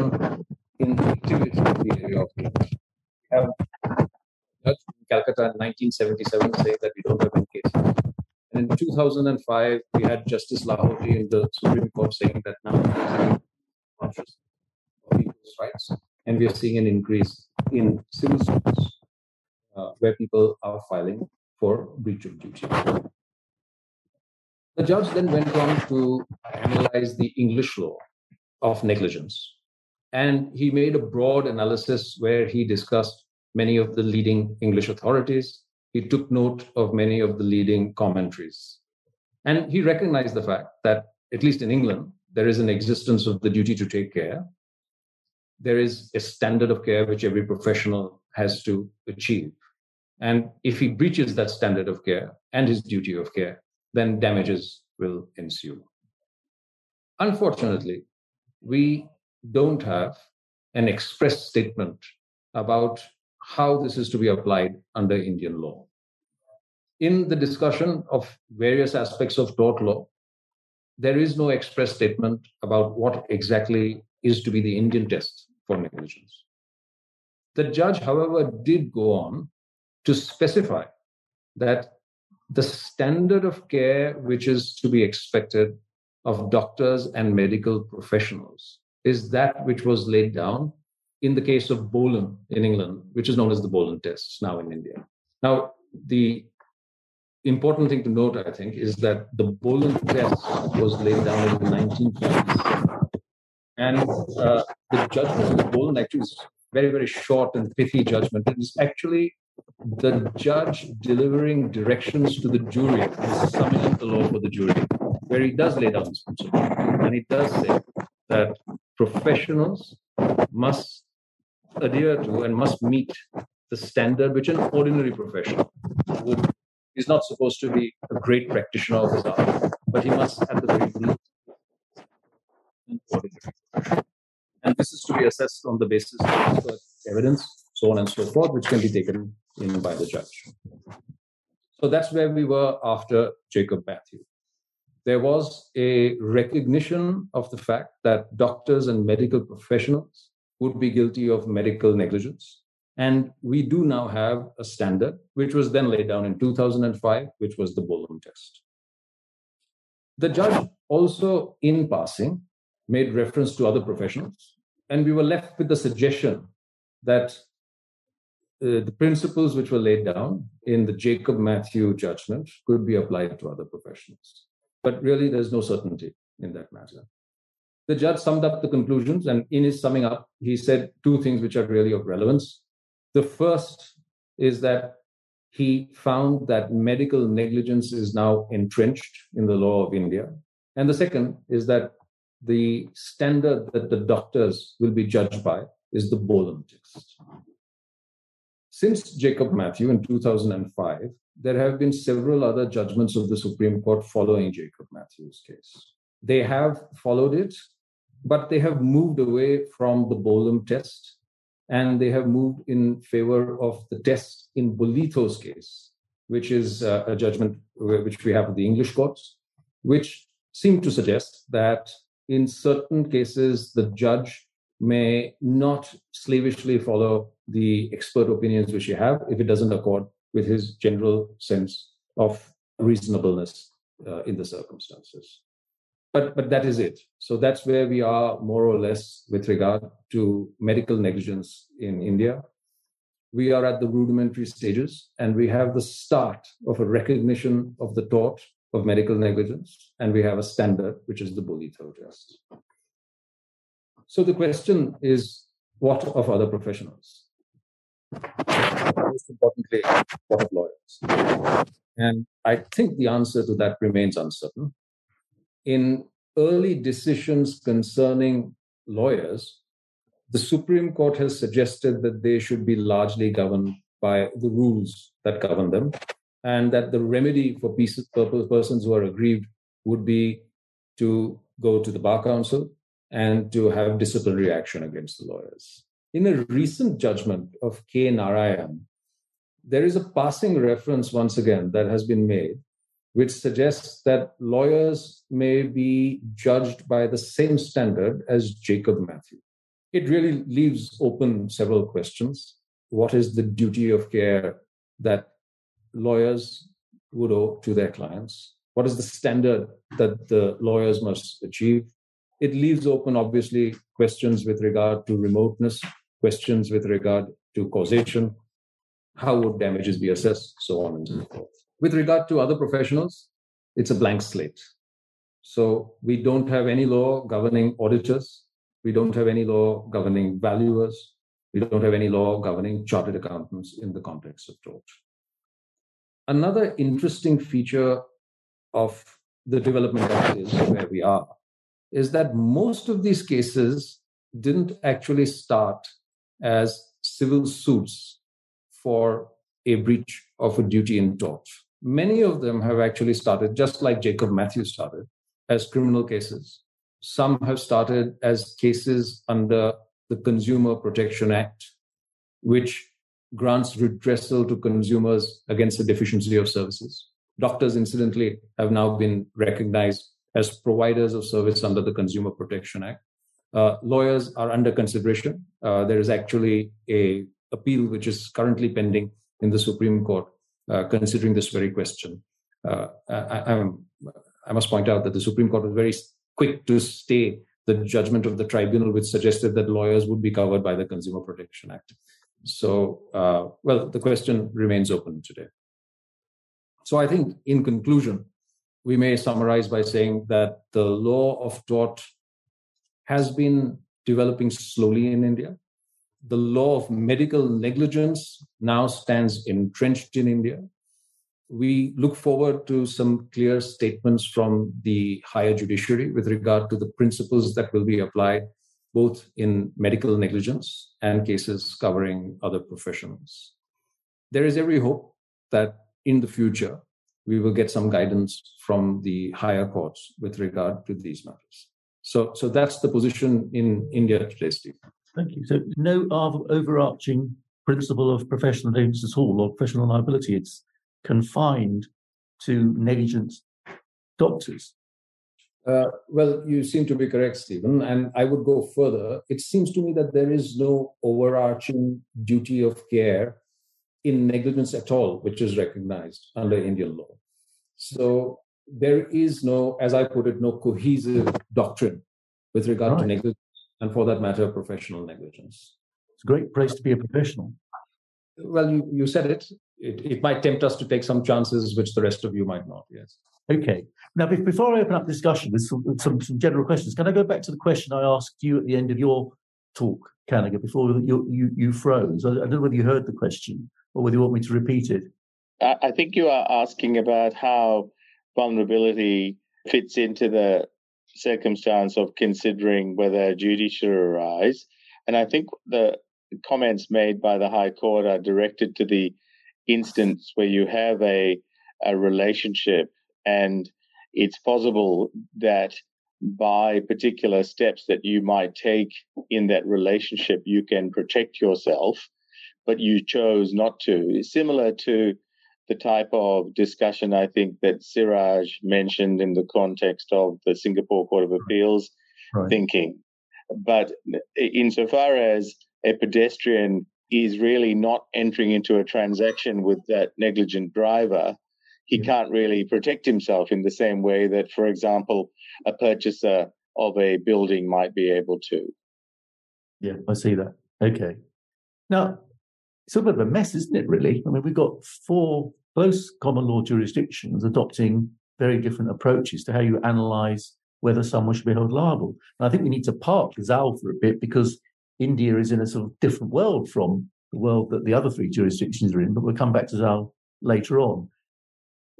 in activity in the area of law. have judge in Calcutta in 1977 saying that we don't have any cases. And in 2005, we had Justice Lahoti in the Supreme Court saying that now conscious of people's rights, and we are seeing an increase in civil suits uh, where people are filing for breach of duty. The judge then went on to analyze the English law of negligence. And he made a broad analysis where he discussed many of the leading English authorities. He took note of many of the leading commentaries. And he recognized the fact that, at least in England, there is an existence of the duty to take care. There is a standard of care which every professional has to achieve. And if he breaches that standard of care and his duty of care, then damages will ensue. Unfortunately, we don't have an express statement about how this is to be applied under Indian law. In the discussion of various aspects of tort law, there is no express statement about what exactly is to be the Indian test for negligence. The judge, however, did go on to specify that the standard of care which is to be expected of doctors and medical professionals is that which was laid down in the case of Bolam in England, which is known as the Bolam test now in India. Now, the important thing to note, I think, is that the Bolam test was laid down in the 1950s. And uh, the judgment of the Bolam actually is very, very short and pithy judgment. It is actually the judge delivering directions to the jury, is summing up the law for the jury, where he does lay down this principle. And he does say that professionals must adhere to and must meet the standard which an ordinary professional would is not supposed to be a great practitioner of his art, but he must at the very least and this is to be assessed on the basis of evidence, so on and so forth, which can be taken in by the judge. So that's where we were after Jacob Mathew. There was a recognition of the fact that doctors and medical professionals would be guilty of medical negligence. And we do now have a standard, which was then laid down in 2005, which was the Bolam test. The judge also, in passing, made reference to other professionals. And we were left with the suggestion that uh, the principles which were laid down in the Jacob Mathew judgment could be applied to other professionals. But really, there's no certainty in that matter. The judge summed up the conclusions, and in his summing up, he said two things which are really of relevance. The first is that he found that medical negligence is now entrenched in the law of India. And the second is that the standard that the doctors will be judged by is the Bolam test. Since Jacob Mathew in 2005, there have been several other judgments of the Supreme Court following Jacob Mathew's case. They have followed it, but they have moved away from the Bolam test and they have moved in favor of the test in Bolitho's case, which is uh, a judgment which we have with the English courts, which seem to suggest that in certain cases, the judge may not slavishly follow the expert opinions which you have if it doesn't accord with his general sense of reasonableness uh, in the circumstances. But, but that is it. So that's where we are more or less with regard to medical negligence in India. We are at the rudimentary stages and we have the start of a recognition of the tort of medical negligence, and we have a standard, which is the Bolitho test. So the question is what of other professionals? Most importantly, what of lawyers? And I think the answer to that remains uncertain. In early decisions concerning lawyers, the Supreme Court has suggested that they should be largely governed by the rules that govern them and that the remedy for persons who are aggrieved would be to go to the bar council and to have disciplinary action against the lawyers. In a recent judgment of K. Narayan, there is a passing reference once again that has been made, which suggests that lawyers may be judged by the same standard as Jacob Mathew. It really leaves open several questions. what is the duty of care that lawyers would owe to their clients? What is the standard that the lawyers must achieve? It leaves open, obviously, questions with regard to remoteness, questions with regard to causation, how would damages be assessed, so on and so forth. With regard to other professionals, it's a blank slate. So we don't have any law governing auditors. We don't have any law governing valuers. We don't have any law governing chartered accountants in the context of tort. Another interesting feature of the development is where we are is that most of these cases didn't actually start as civil suits for a breach of a duty in tort. Many of them have actually started, just like Jacob Mathews started, as criminal cases. Some have started as cases under the Consumer Protection Act, which grants redressal to consumers against the deficiency of services. Doctors, incidentally, have now been recognized as providers of service under the Consumer Protection Act. Uh, lawyers are under consideration. Uh, there is actually a appeal which is currently pending in the Supreme Court, uh, considering this very question. Uh, I, I, must point out that the Supreme Court was very quick to stay the judgment of the tribunal, which suggested that lawyers would be covered by the Consumer Protection Act. So, uh, well, the question remains open today. So, I think in conclusion, we may summarize by saying that the law of tort has been developing slowly in India. The law of medical negligence now stands entrenched in India. We look forward to some clear statements from the higher judiciary with regard to the principles that will be applied both in medical negligence and cases covering other professions. There is every hope that in the future we will get some guidance from the higher courts with regard to these matters. So, so that's the position in India today, Steve. Thank you. So, no overarching principle of professional negligence at all or professional liability. It's confined to negligent doctors. Uh, well, you seem to be correct, Stephen. And I would go further. It seems to me that there is no overarching duty of care in negligence at all, which is recognized under Indian law. So there is no, as I put it, no cohesive doctrine with regard right. to negligence, and for that matter, professional negligence. It's a great place to be a professional. Well, you, you said it. it. It might tempt us to take some chances, which the rest of you might not, yes. Okay. Now, before I open up discussion with some, some, some, general questions, can I go back to the question I asked you at the end of your talk, Kanaga, before you, you, you froze? I, I don't know whether you heard the question or whether you want me to repeat it. I think you are asking about how vulnerability fits into the circumstance of considering whether a duty should arise. And I think the comments made by the High Court are directed to the instance where you have a, a relationship and it's possible that by particular steps that you might take in that relationship, you can protect yourself, but you chose not to. Similar to the type of discussion I think that Siraj mentioned in the context of the Singapore Court of Appeals right. thinking. But insofar as a pedestrian is really not entering into a transaction with that negligent driver, he yeah. can't really protect himself in the same way that, for example, a purchaser of a building might be able to. Yeah, I see that. Okay. Now, it's a bit of a mess, isn't it, really? I mean, we've got four close common law jurisdictions adopting very different approaches to how you analyze whether someone should be held liable. And I think we need to park ZAL for a bit because India is in a sort of different world from the world that the other three jurisdictions are in, but we'll come back to ZAL later on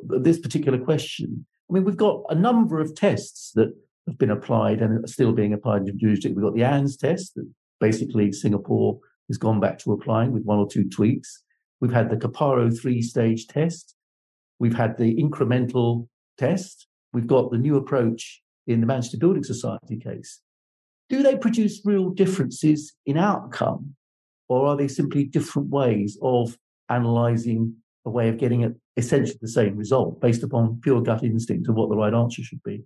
this particular question. I mean, we've got a number of tests that have been applied and are still being applied in jurisdiction. We've got the Anns test that basically Singapore has gone back to applying with one or two tweaks. We've had the Caparo three stage test. We've had the incremental test. We've got the new approach in the Manchester Building Society case. Do they produce real differences in outcome, or are they simply different ways of analysing a way of getting at essentially the same result based upon pure gut instinct of what the right answer should be.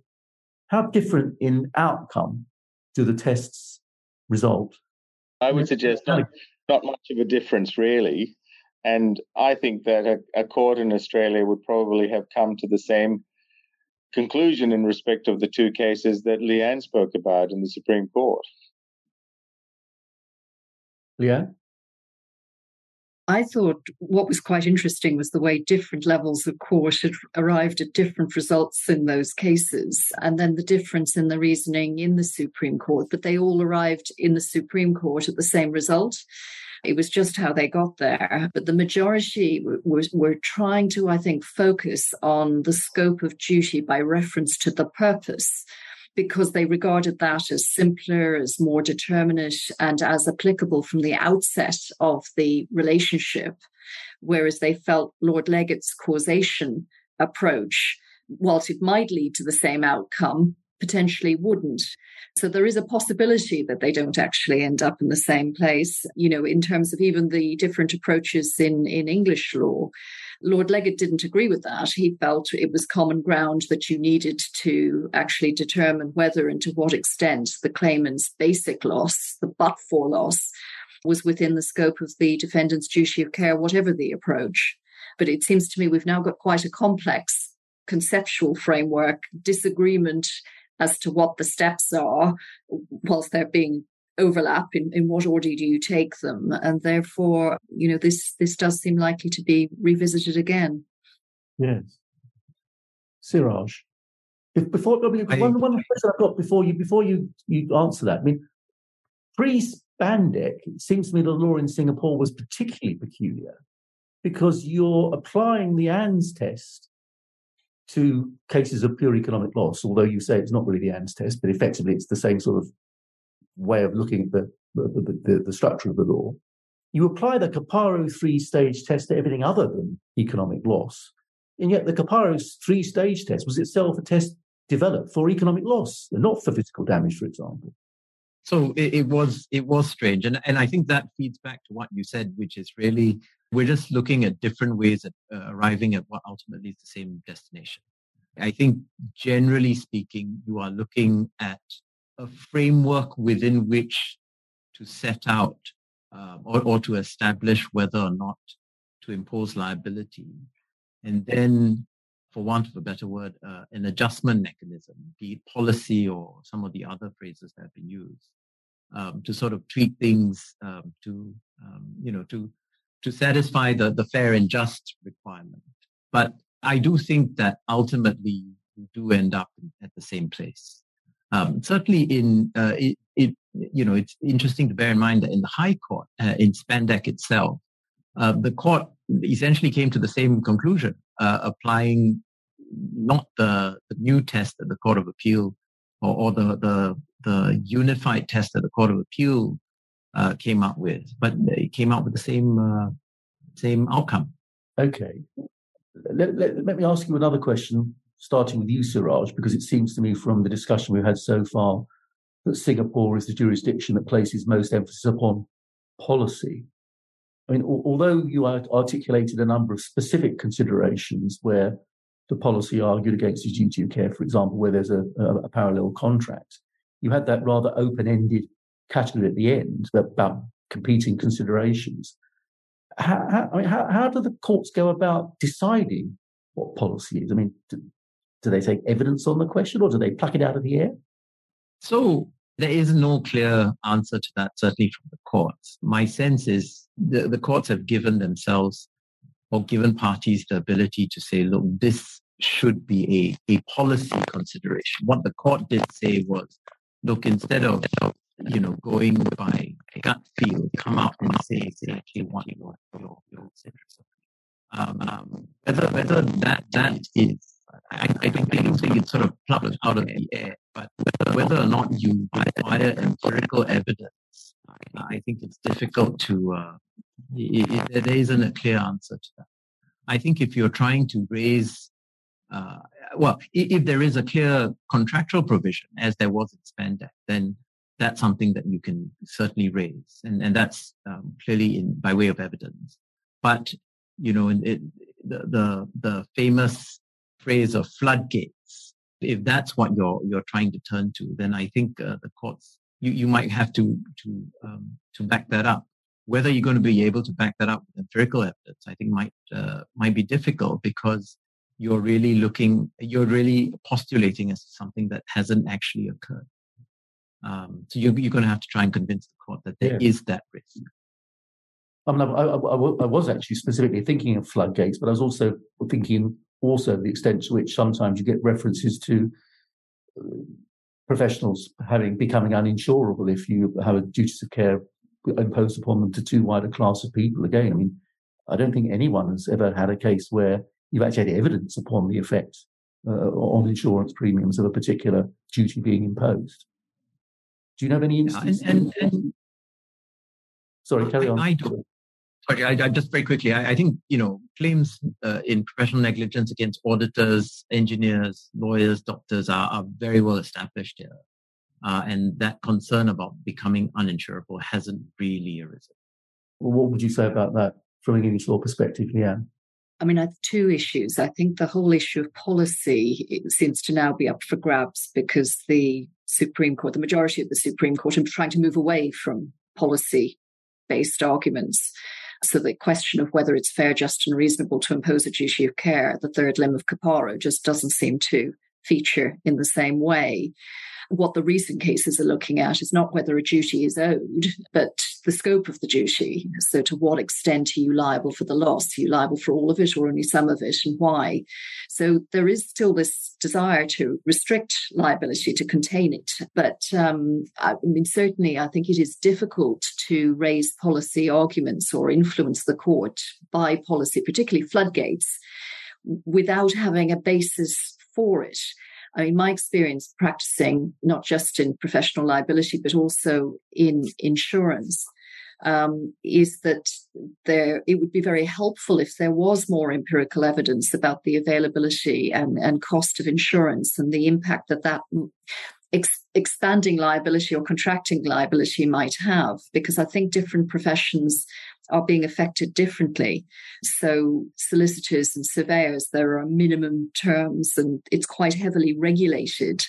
How different in outcome do the tests result? I would suggest not, not much of a difference, really. And I think that a, a court in Australia would probably have come to the same conclusion in respect of the two cases that Leigh-Ann spoke about in the Supreme Court. Leigh-Ann? I thought what was quite interesting was the way different levels of court had arrived at different results in those cases, and then the difference in the reasoning in the Supreme Court. But they all arrived in the Supreme Court at the same result. It was just how they got there. But the majority were, were trying to, I think, focus on the scope of duty by reference to the purpose because they regarded that as simpler, as more determinate, and as applicable from the outset of the relationship. Whereas they felt Lord Leggatt's causation approach, whilst it might lead to the same outcome, potentially wouldn't. So there is a possibility that they don't actually end up in the same place, you know, in terms of even the different approaches in, in English law. Lord Leggatt didn't agree with that. He felt it was common ground that you needed to actually determine whether and to what extent the claimant's basic loss, the but for loss, was within the scope of the defendant's duty of care, whatever the approach. But it seems to me we've now got quite a complex conceptual framework, disagreement as to what the steps are, whilst they're being overlap in, in what order do you take them? And therefore you know this this does seem likely to be revisited again. Yes. Siraj if before I mean, I, one, one question I've got before you before you you answer that I mean pre Spandeck it seems to me the law in Singapore was particularly peculiar because you're applying the Anns test to cases of pure economic loss although you say it's not really the Anns test but effectively it's the same sort of way of looking at the, the, the, the structure of the law. You apply the Caparo three stage test to everything other than economic loss. And yet the Caparo three stage test was itself a test developed for economic loss not for physical damage, for example. So it, it, was it was strange, and and I think that feeds back to what you said, which is really we're just looking at different ways of uh, arriving at what ultimately is the same destination. I think generally speaking, you are looking at a framework within which to set out uh, or, or to establish whether or not to impose liability. And then, for want of a better word, uh, an adjustment mechanism, be it policy or some of the other phrases that have been used, um, to sort of tweak things um, to, um, you know, to to satisfy the, the fair and just requirement. But I do think that ultimately we do end up at the same place. Um, certainly, in uh, it, it, you know, it's interesting to bear in mind that in the High Court, uh, in Spandeck itself, uh, the court essentially came to the same conclusion, uh, applying not the, the, new test that the Court of Appeal or, or the, the, the unified test that the Court of Appeal uh, came up with, but it came out with the same uh, same outcome. Okay. Let, let, let me ask you another question starting with you, Siraj, because it seems to me from the discussion we've had so far that Singapore is the jurisdiction that places most emphasis upon policy. I mean, although you articulated a number of specific considerations where the policy argued against his duty of care, for example, where there's a, a, a parallel contract, you had that rather open-ended category at the end about competing considerations. How, how, I mean, how, how do the courts go about deciding what policy is? I mean, do they take evidence on the question or do they pluck it out of the air? So there is no clear answer to that, certainly from the courts. My sense is the, the courts have given themselves or given parties the ability to say, look, this should be a, a policy consideration. What the court did say was, look, instead of you know going by gut feel, come out and say exactly what your your your um, um, whether whether that that is I, I don't think it's sort of plucked out of the air, but whether whether or not you require empirical evidence, I think it's difficult to, uh, it, it, there isn't a clear answer to that. I think if you're trying to raise, uh, well, if, if there is a clear contractual provision, as there was in Spandeck, then that's something that you can certainly raise, and and that's um, clearly in by way of evidence. But you know, it, the the the famous phrase of floodgates. If that's what you're you're trying to turn to, then I think uh, the courts you, you might have to to um, to back that up. whether you're going to be able to back that up with empirical evidence, I think might uh, might be difficult because you're really looking, you're really postulating as something that hasn't actually occurred. Um, so you're, you're going to have to try and convince the court that there yeah. is that risk. I mean, I, I, I, was actually specifically thinking of floodgates, but I was also thinking also the extent to which sometimes you get references to uh, professionals having becoming uninsurable if you have a duties of care imposed upon them to too wide a class of people. Again, I mean, I don't think anyone has ever had a case where you've actually had evidence upon the effect uh, on insurance premiums of a particular duty being imposed. Do you know of any instances? And, and, and Sorry, carry on. I, I do. Sorry, I, I, just very quickly. I, I think you know claims uh, in professional negligence against auditors, engineers, lawyers, doctors are, are very well established here. Uh, and that concern about becoming uninsurable hasn't really arisen. Well, what would you say about that from an English law perspective, Leigh-Ann? I mean, I have two issues. I think the whole issue of policy seems to now be up for grabs because the Supreme Court, the majority of the Supreme Court, are trying to move away from policy based arguments. So the question of whether it's fair, just, and reasonable to impose a duty of care, the third limb of Caparo, just doesn't seem to feature in the same way what the recent cases are looking at is not whether a duty is owed, but the scope of the duty. So, to what extent are you liable for the loss? Are you liable for all of it or only some of it, and why? So, there is still this desire to restrict liability to contain it. But um, I mean, certainly, I think it is difficult to raise policy arguments or influence the court by policy, particularly floodgates, without having a basis for it. I mean, my experience practicing not just in professional liability, but also in insurance, um, is that there it would be very helpful if there was more empirical evidence about the availability and, and cost of insurance and the impact that that ex- expanding liability or contracting liability might have, because I think different professions are being affected differently. So, solicitors and surveyors, there are minimum terms, and it's quite heavily regulated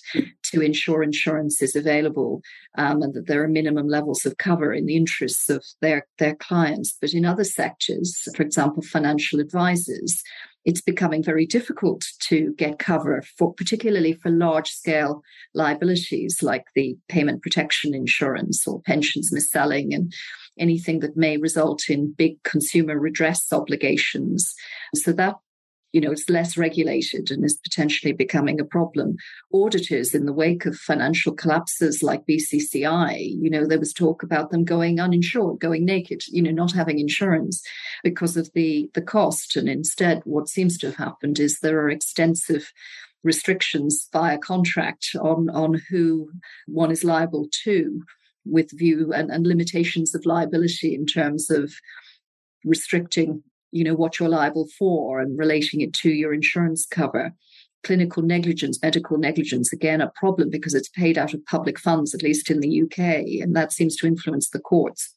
to ensure insurance is available um, and that there are minimum levels of cover in the interests of their, their clients. But in other sectors, for example, financial advisors, it's becoming very difficult to get cover for particularly for large scale liabilities like the payment protection insurance or pensions mis-selling and anything that may result in big consumer redress obligations. So that you know, it's less regulated and is potentially becoming a problem. Auditors, in the wake of financial collapses like BCCI, you know, there was talk about them going uninsured, going naked, you know, not having insurance because of the the cost. And instead, what seems to have happened is there are extensive restrictions via contract on on who one is liable to with view and, and limitations of liability in terms of restricting you know what you're liable for and relating it to your insurance cover clinical negligence medical negligence again a problem because it's paid out of public funds at least in the uk and that seems to influence the courts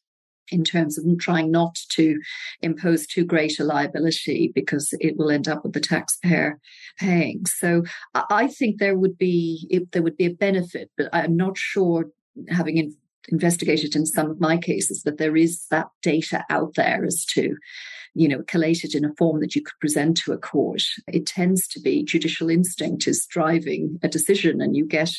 in terms of trying not to impose too great a liability because it will end up with the taxpayer paying. So I think there would be there would be a benefit, but I'm not sure having in, investigated in some of my cases that there is that data out there as to you know collated in a form that you could present to a court it tends to be judicial instinct is driving a decision and you get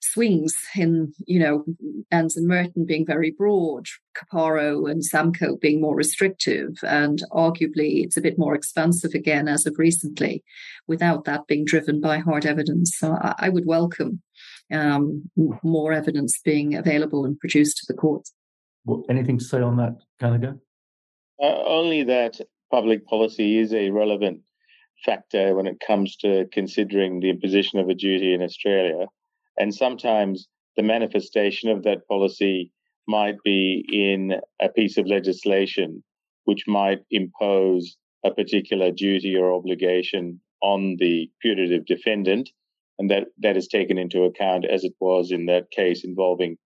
swings in you know Anns and Merton being very broad caparo and SAAMCO being more restrictive and arguably it's a bit more expansive again as of recently without that being driven by hard evidence so i, I would welcome um, more evidence being available and produced to the courts. Well, anything to say on that, Gallagher? Uh, only that public policy is a relevant factor when it comes to considering the imposition of a duty in Australia. And sometimes the manifestation of that policy might be in a piece of legislation which might impose a particular duty or obligation on the putative defendant and that that is taken into account as it was in that case involving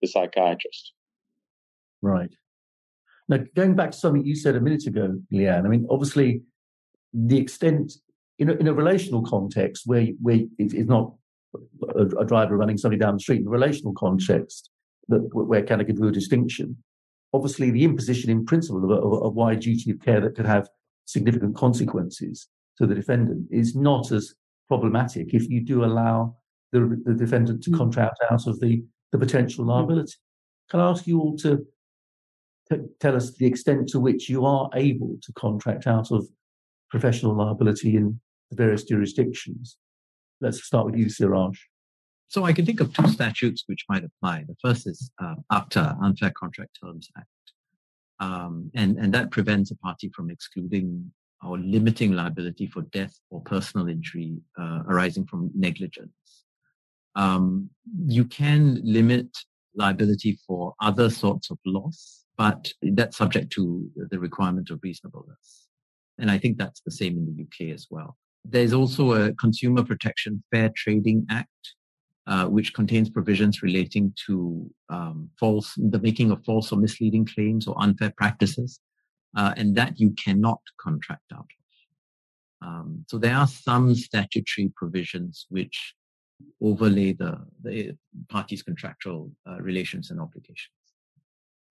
the psychiatrist. Right. Now, going back to something you said a minute ago, Leigh-Ann, I mean, obviously, the extent in a, in a relational context where where it's not a, a, driver running somebody down the street, in a relational context that where can I give you a distinction? obviously the imposition in principle of a, a wide duty of care that could have significant consequences to the defendant is not as problematic if you do allow the, the defendant to hmm. contract out of the, the potential hmm. liability. Can I ask you all to tell us the extent to which you are able to contract out of professional liability in the various jurisdictions? Let's start with you, Siraj. So I can think of two statutes which might apply. The first is uh, UCTA, Unfair Contract Terms Act. Um, and, and that prevents a party from excluding or limiting liability for death or personal injury uh, arising from negligence. Um, you can limit liability for other sorts of loss, but that's subject to the requirement of reasonableness. And I think that's the same in the UK as well. There's also a Consumer Protection Fair Trading Act, uh, which contains provisions relating to um, false, the making of false or misleading claims or unfair practices, uh, and that you cannot contract out of. Um, so there are some statutory provisions which overlay the, the parties' contractual uh, relations and obligations.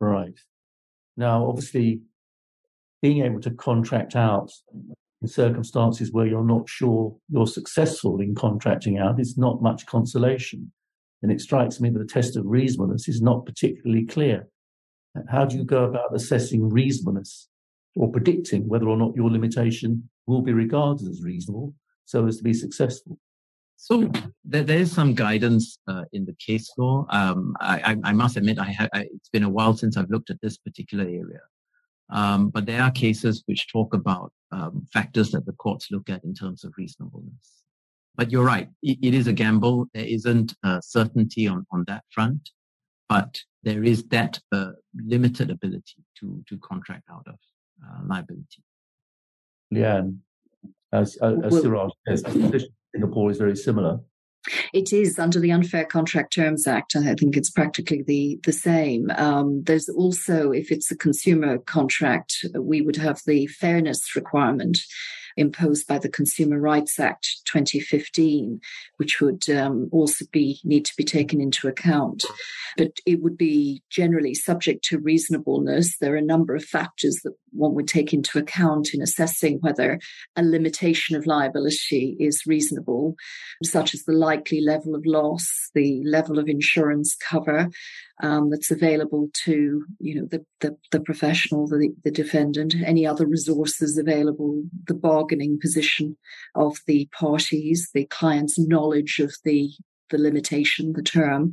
Right. Now, obviously, being able to contract out in circumstances where you're not sure you're successful in contracting out is not much consolation. And it strikes me that the test of reasonableness is not particularly clear. How do you go about assessing reasonableness or predicting whether or not your limitation will be regarded as reasonable so as to be successful? So there, there is some guidance uh, in the case law. Um, I, I, must admit, I ha- I, it's been a while since I've looked at this particular area. Um, but there are cases which talk about um, factors that the courts look at in terms of reasonableness. But you're right, it, it is a gamble. There isn't a certainty on, on that front, but there is that uh, limited ability to, to contract out of uh, liability. Leigh-Ann, as, as, as Siraj says, Singapore is very similar. It is under the Unfair Contract Terms Act. I think it's practically the, the same. Um, there's also, if it's a consumer contract, we would have the fairness requirement imposed by the Consumer Rights Act 2015, which would um, also be need to be taken into account. But it would be generally subject to reasonableness. There are a number of factors that one would take into account in assessing whether a limitation of liability is reasonable, such as the likely level of loss, the level of insurance cover, um, that's available to you know the the, the professional, the, the defendant, any other resources available, the bargaining position of the parties, the client's knowledge of the the limitation, the term,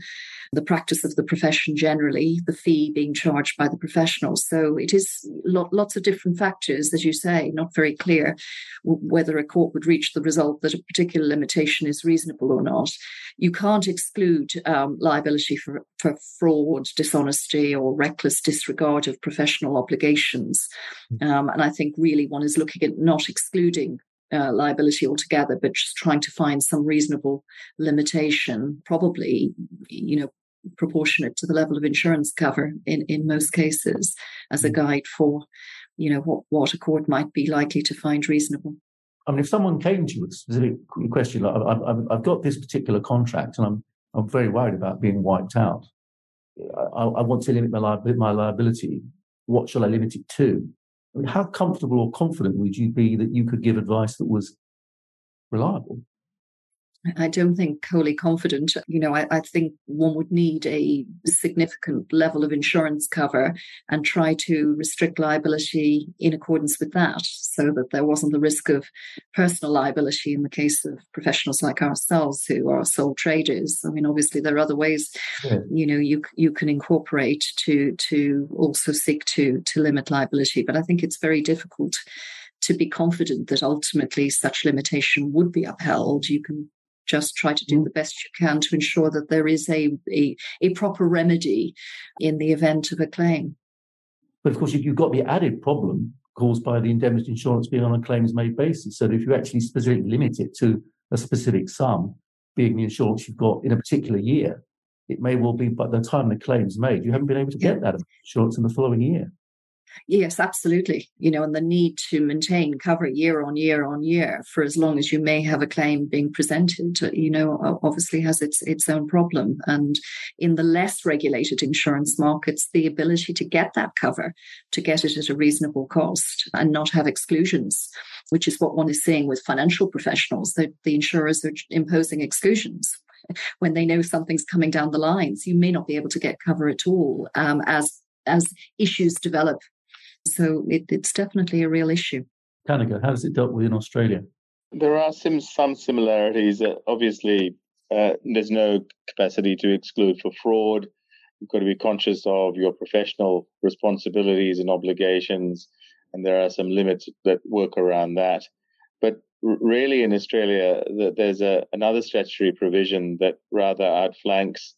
the practice of the profession generally, the fee being charged by the professionals. So it is lots of different factors, as you say, not very clear whether a court would reach the result that a particular limitation is reasonable or not. You can't exclude um, liability for, for fraud, dishonesty, or reckless disregard of professional obligations. Mm. Um, and I think really one is looking at not excluding uh, liability altogether, but just trying to find some reasonable limitation, probably, you know, proportionate to the level of insurance cover in, in most cases as a mm. guide for, you know, what, what a court might be likely to find reasonable. I mean, if someone came to you with a specific question, like I've, I've, I've got this particular contract and I'm, I'm very worried about being wiped out. I, I want to limit my, li- my liability. What shall I limit it to? How comfortable or confident would you be that you could give advice that was reliable? I don't think wholly confident. You know, I, I, think one would need a significant level of insurance cover and try to restrict liability in accordance with that so that there wasn't the risk of personal liability in the case of professionals like ourselves who are sole traders. I mean, obviously there are other ways, yeah. you know, you you can incorporate to to also seek to to limit liability. But I think it's very difficult to be confident that ultimately such limitation would be upheld. You can just try to do mm. the best you can to ensure that there is a, a, a proper remedy in the event of a claim. But of course, you've got the added problem caused by the indemnity insurance being on a claims made basis. So if you actually specifically limit it to a specific sum, being the insurance you've got in a particular year, it may well be by the time the claim's made, you haven't been able to get that insurance in the following year. Yes, absolutely. You know, and the need to maintain cover year on year on year for as long as you may have a claim being presented, you know, obviously has its its own problem. And in the less regulated insurance markets, the ability to get that cover, to get it at a reasonable cost and not have exclusions, which is what one is seeing with financial professionals, that the insurers are imposing exclusions when they know something's coming down the lines. You may not be able to get cover at all um, as as issues develop so it, it's definitely a real issue. Kanaga, how is it dealt with in Australia? There are some some similarities. Uh, obviously, uh, there's no capacity to exclude for fraud. You've got to be conscious of your professional responsibilities and obligations, and there are some limits that work around that. But really, in Australia, there's a, another statutory provision that rather outflanks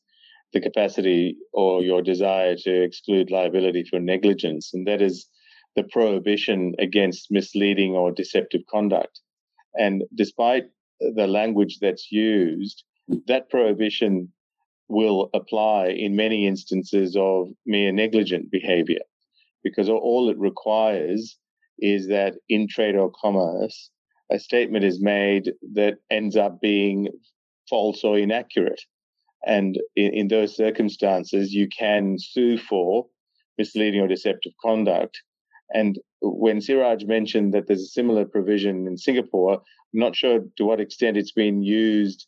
the capacity or your desire to exclude liability for negligence, and that is the prohibition against misleading or deceptive conduct. And despite the language that's used, that prohibition will apply in many instances of mere negligent behavior because all it requires is that in trade or commerce, a statement is made that ends up being false or inaccurate. And in, in those circumstances, you can sue for misleading or deceptive conduct and when Siraj mentioned that there's a similar provision in Singapore, I'm not sure to what extent it's been used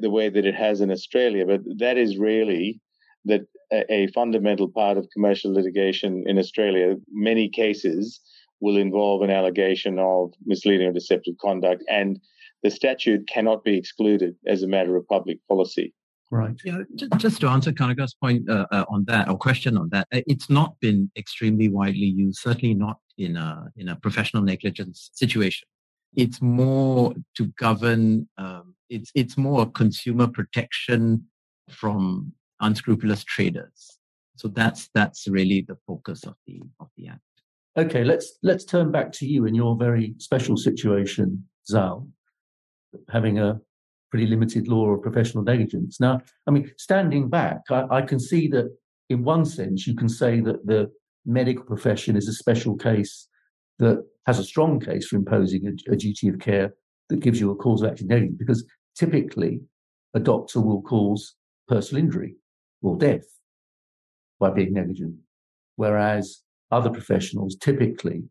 the way that it has in Australia, but that is really that a fundamental part of commercial litigation in Australia. Many cases will involve an allegation of misleading or deceptive conduct, and the statute cannot be excluded as a matter of public policy. Right. Yeah, just to answer Kanaga's point uh, uh, on that, or question on that, uh, it's not been extremely widely used. Certainly not in a in a professional negligence situation. It's more to govern. Um, it's it's more consumer protection from unscrupulous traders. So that's that's really the focus of the of the act. Okay, let's let's turn back to you in your very special situation, Zal, having a pretty limited law of professional negligence. Now, I mean, standing back, I, I can see that in one sense, you can say that the medical profession is a special case that has a strong case for imposing a, a duty of care that gives you a cause of action negligence, because typically a doctor will cause personal injury or death by being negligent, whereas other professionals typically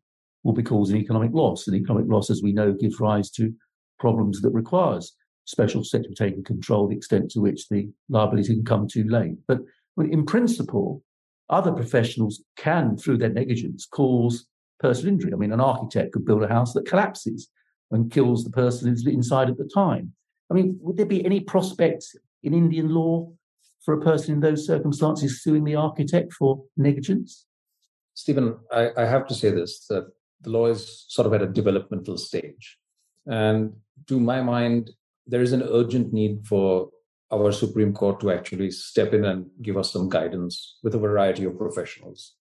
will be causing economic loss, and economic loss, as we know, gives rise to problems that requires special sector taking control, the extent to which the liability can come too late. But in principle, other professionals can, through their negligence, cause personal injury. I mean, an architect could build a house that collapses and kills the person who's inside at the time. I mean, would there be any prospect in Indian law for a person in those circumstances suing the architect for negligence? Stephen, I, I have to say this that the law is sort of at a developmental stage. And to my mind, there is an urgent need for our Supreme Court to actually step in and give us some guidance with a variety of professionals.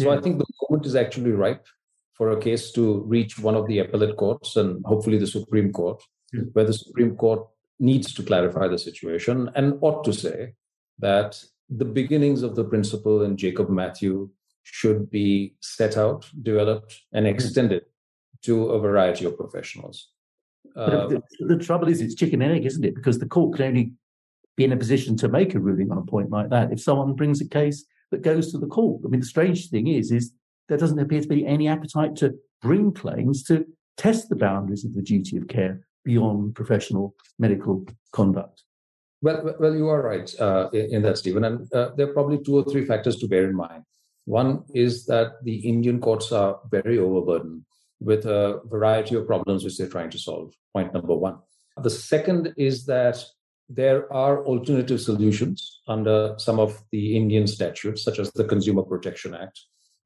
So yeah. I think the moment is actually ripe for a case to reach one of the appellate courts and hopefully the Supreme Court, yeah. where the Supreme Court needs to clarify the situation and ought to say that the beginnings of the principle in Jacob Mathew should be set out, developed, and hmm. extended to a variety of professionals. Uh, the, the, trouble is, it's chicken and egg, isn't it? Because the court can only be in a position to make a ruling on a point like that if someone brings a case that goes to the court. I mean, the strange thing is, is there doesn't appear to be any appetite to bring claims to test the boundaries of the duty of care beyond professional medical conduct. Well, well, you are right uh, in, that, Stephen. And uh, there are probably two or three factors to bear in mind. One is that the Indian courts are very overburdened with a variety of problems which they're trying to solve. Point number one. The second is that there are alternative solutions under some of the Indian statutes, such as the Consumer Protection Act,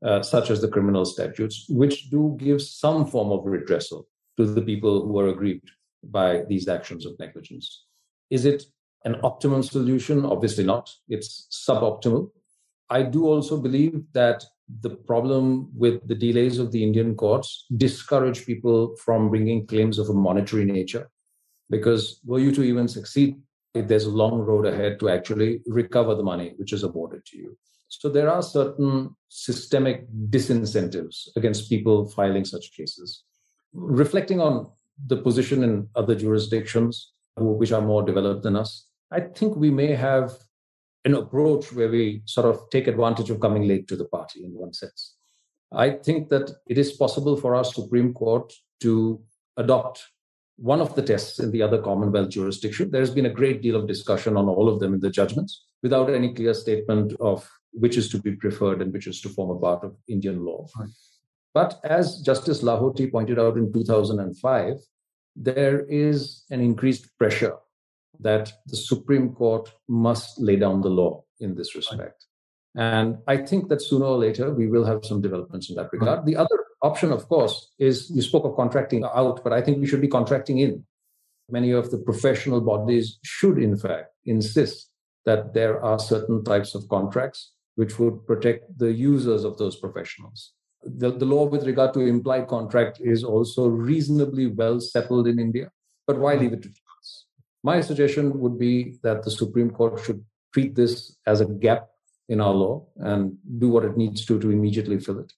uh, such as the criminal statutes, which do give some form of redressal to the people who are aggrieved by these actions of negligence. Is it an optimum solution? Obviously not. It's suboptimal. I do also believe that the problem with the delays of the Indian courts discourage people from bringing claims of a monetary nature. Because were you to even succeed, there's a long road ahead to actually recover the money which is awarded to you. So there are certain systemic disincentives against people filing such cases. Reflecting on the position in other jurisdictions, which are more developed than us, I think we may have an approach where we sort of take advantage of coming late to the party in one sense. I think that it is possible for our Supreme Court to adopt one of the tests in the other Commonwealth jurisdiction. There's been a great deal of discussion on all of them in the judgments without any clear statement of which is to be preferred and which is to form a part of Indian law. Right. But as Justice Lahoti pointed out in 2005, there is an increased pressure that the Supreme Court must lay down the law in this respect. And I think that sooner or later we will have some developments in that regard. The other option, of course, is you spoke of contracting out, but I think we should be contracting in. Many of the professional bodies should, in fact, insist that there are certain types of contracts which would protect the users of those professionals. The, the law with regard to implied contract is also reasonably well settled in India, but why leave it to? My suggestion would be that the Supreme Court should treat this as a gap in our law and do what it needs to to immediately fill it.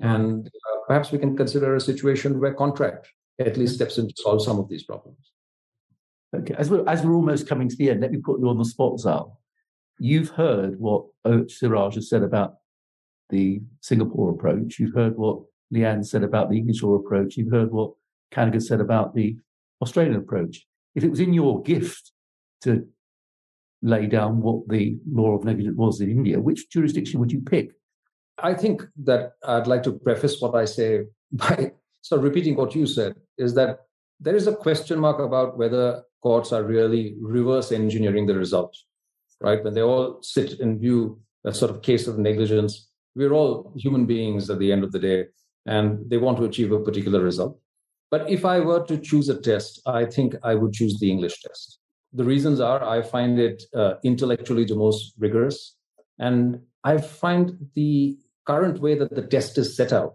And uh, perhaps we can consider a situation where contract at least steps in to solve some of these problems. Okay, as we're, as we're almost coming to the end, let me put you on the spot, Zal. You've heard what Siraj has said about the Singapore approach. You've heard what Leigh-Ann said about the English law approach. You've heard what Kanaga said about the Australian approach. If it was in your gift to lay down what the law of negligence was in India, which jurisdiction would you pick? I think that I'd like to preface what I say by so repeating what you said is that there is a question mark about whether courts are really reverse engineering the result, right? When they all sit and view a sort of case of negligence, we're all human beings at the end of the day, and they want to achieve a particular result. But if I were to choose a test, I think I would choose the English test. The reasons are I find it uh, intellectually the most rigorous, and I find the current way that the test is set out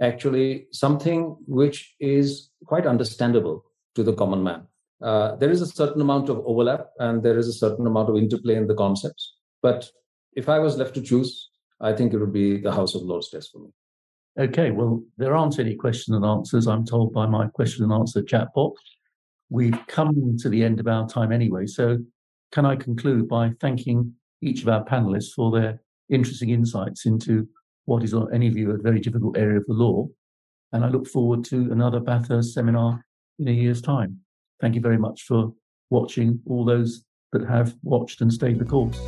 actually something which is quite understandable to the common man. Uh, there is a certain amount of overlap and there is a certain amount of interplay in the concepts. But if I was left to choose, I think it would be the House of Lords test for me. Okay, well, there aren't any question and answers, I'm told by my question and answer chat box. We've come to the end of our time anyway. So, can I conclude by thanking each of our panelists for their interesting insights into what is, on any view, a very difficult area of the law. And I look forward to another Bathurst seminar in a year's time. Thank you very much for watching, all those that have watched and stayed the course.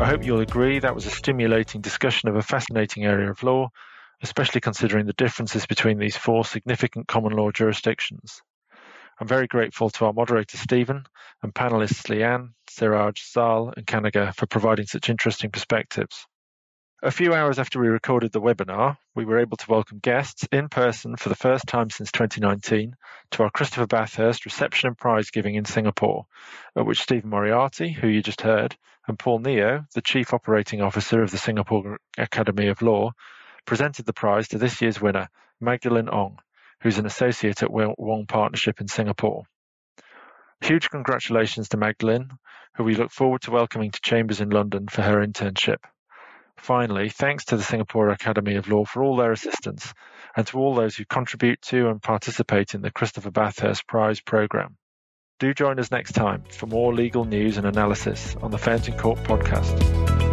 I hope you'll agree that was a stimulating discussion of a fascinating area of law, especially considering the differences between these four significant common law jurisdictions. I'm very grateful to our moderator Stephen and panelists Leigh-Ann, Siraj, Zal, and Kanaga for providing such interesting perspectives. A few hours after we recorded the webinar, we were able to welcome guests in person for the first time since 2019 to our Christopher Bathurst reception and prize giving in Singapore, at which Stephen Moriarty, who you just heard, and Paul Neo, the Chief Operating Officer of the Singapore Academy of Law, presented the prize to this year's winner, Magdalene Ong, who's an associate at Wong Partnership in Singapore. Huge congratulations to Magdalene, who we look forward to welcoming to Chambers in London for her internship. Finally, thanks to the Singapore Academy of Law for all their assistance and to all those who contribute to and participate in the Christopher Bathurst Prize programme. Do join us next time for more legal news and analysis on the Fountain Court podcast.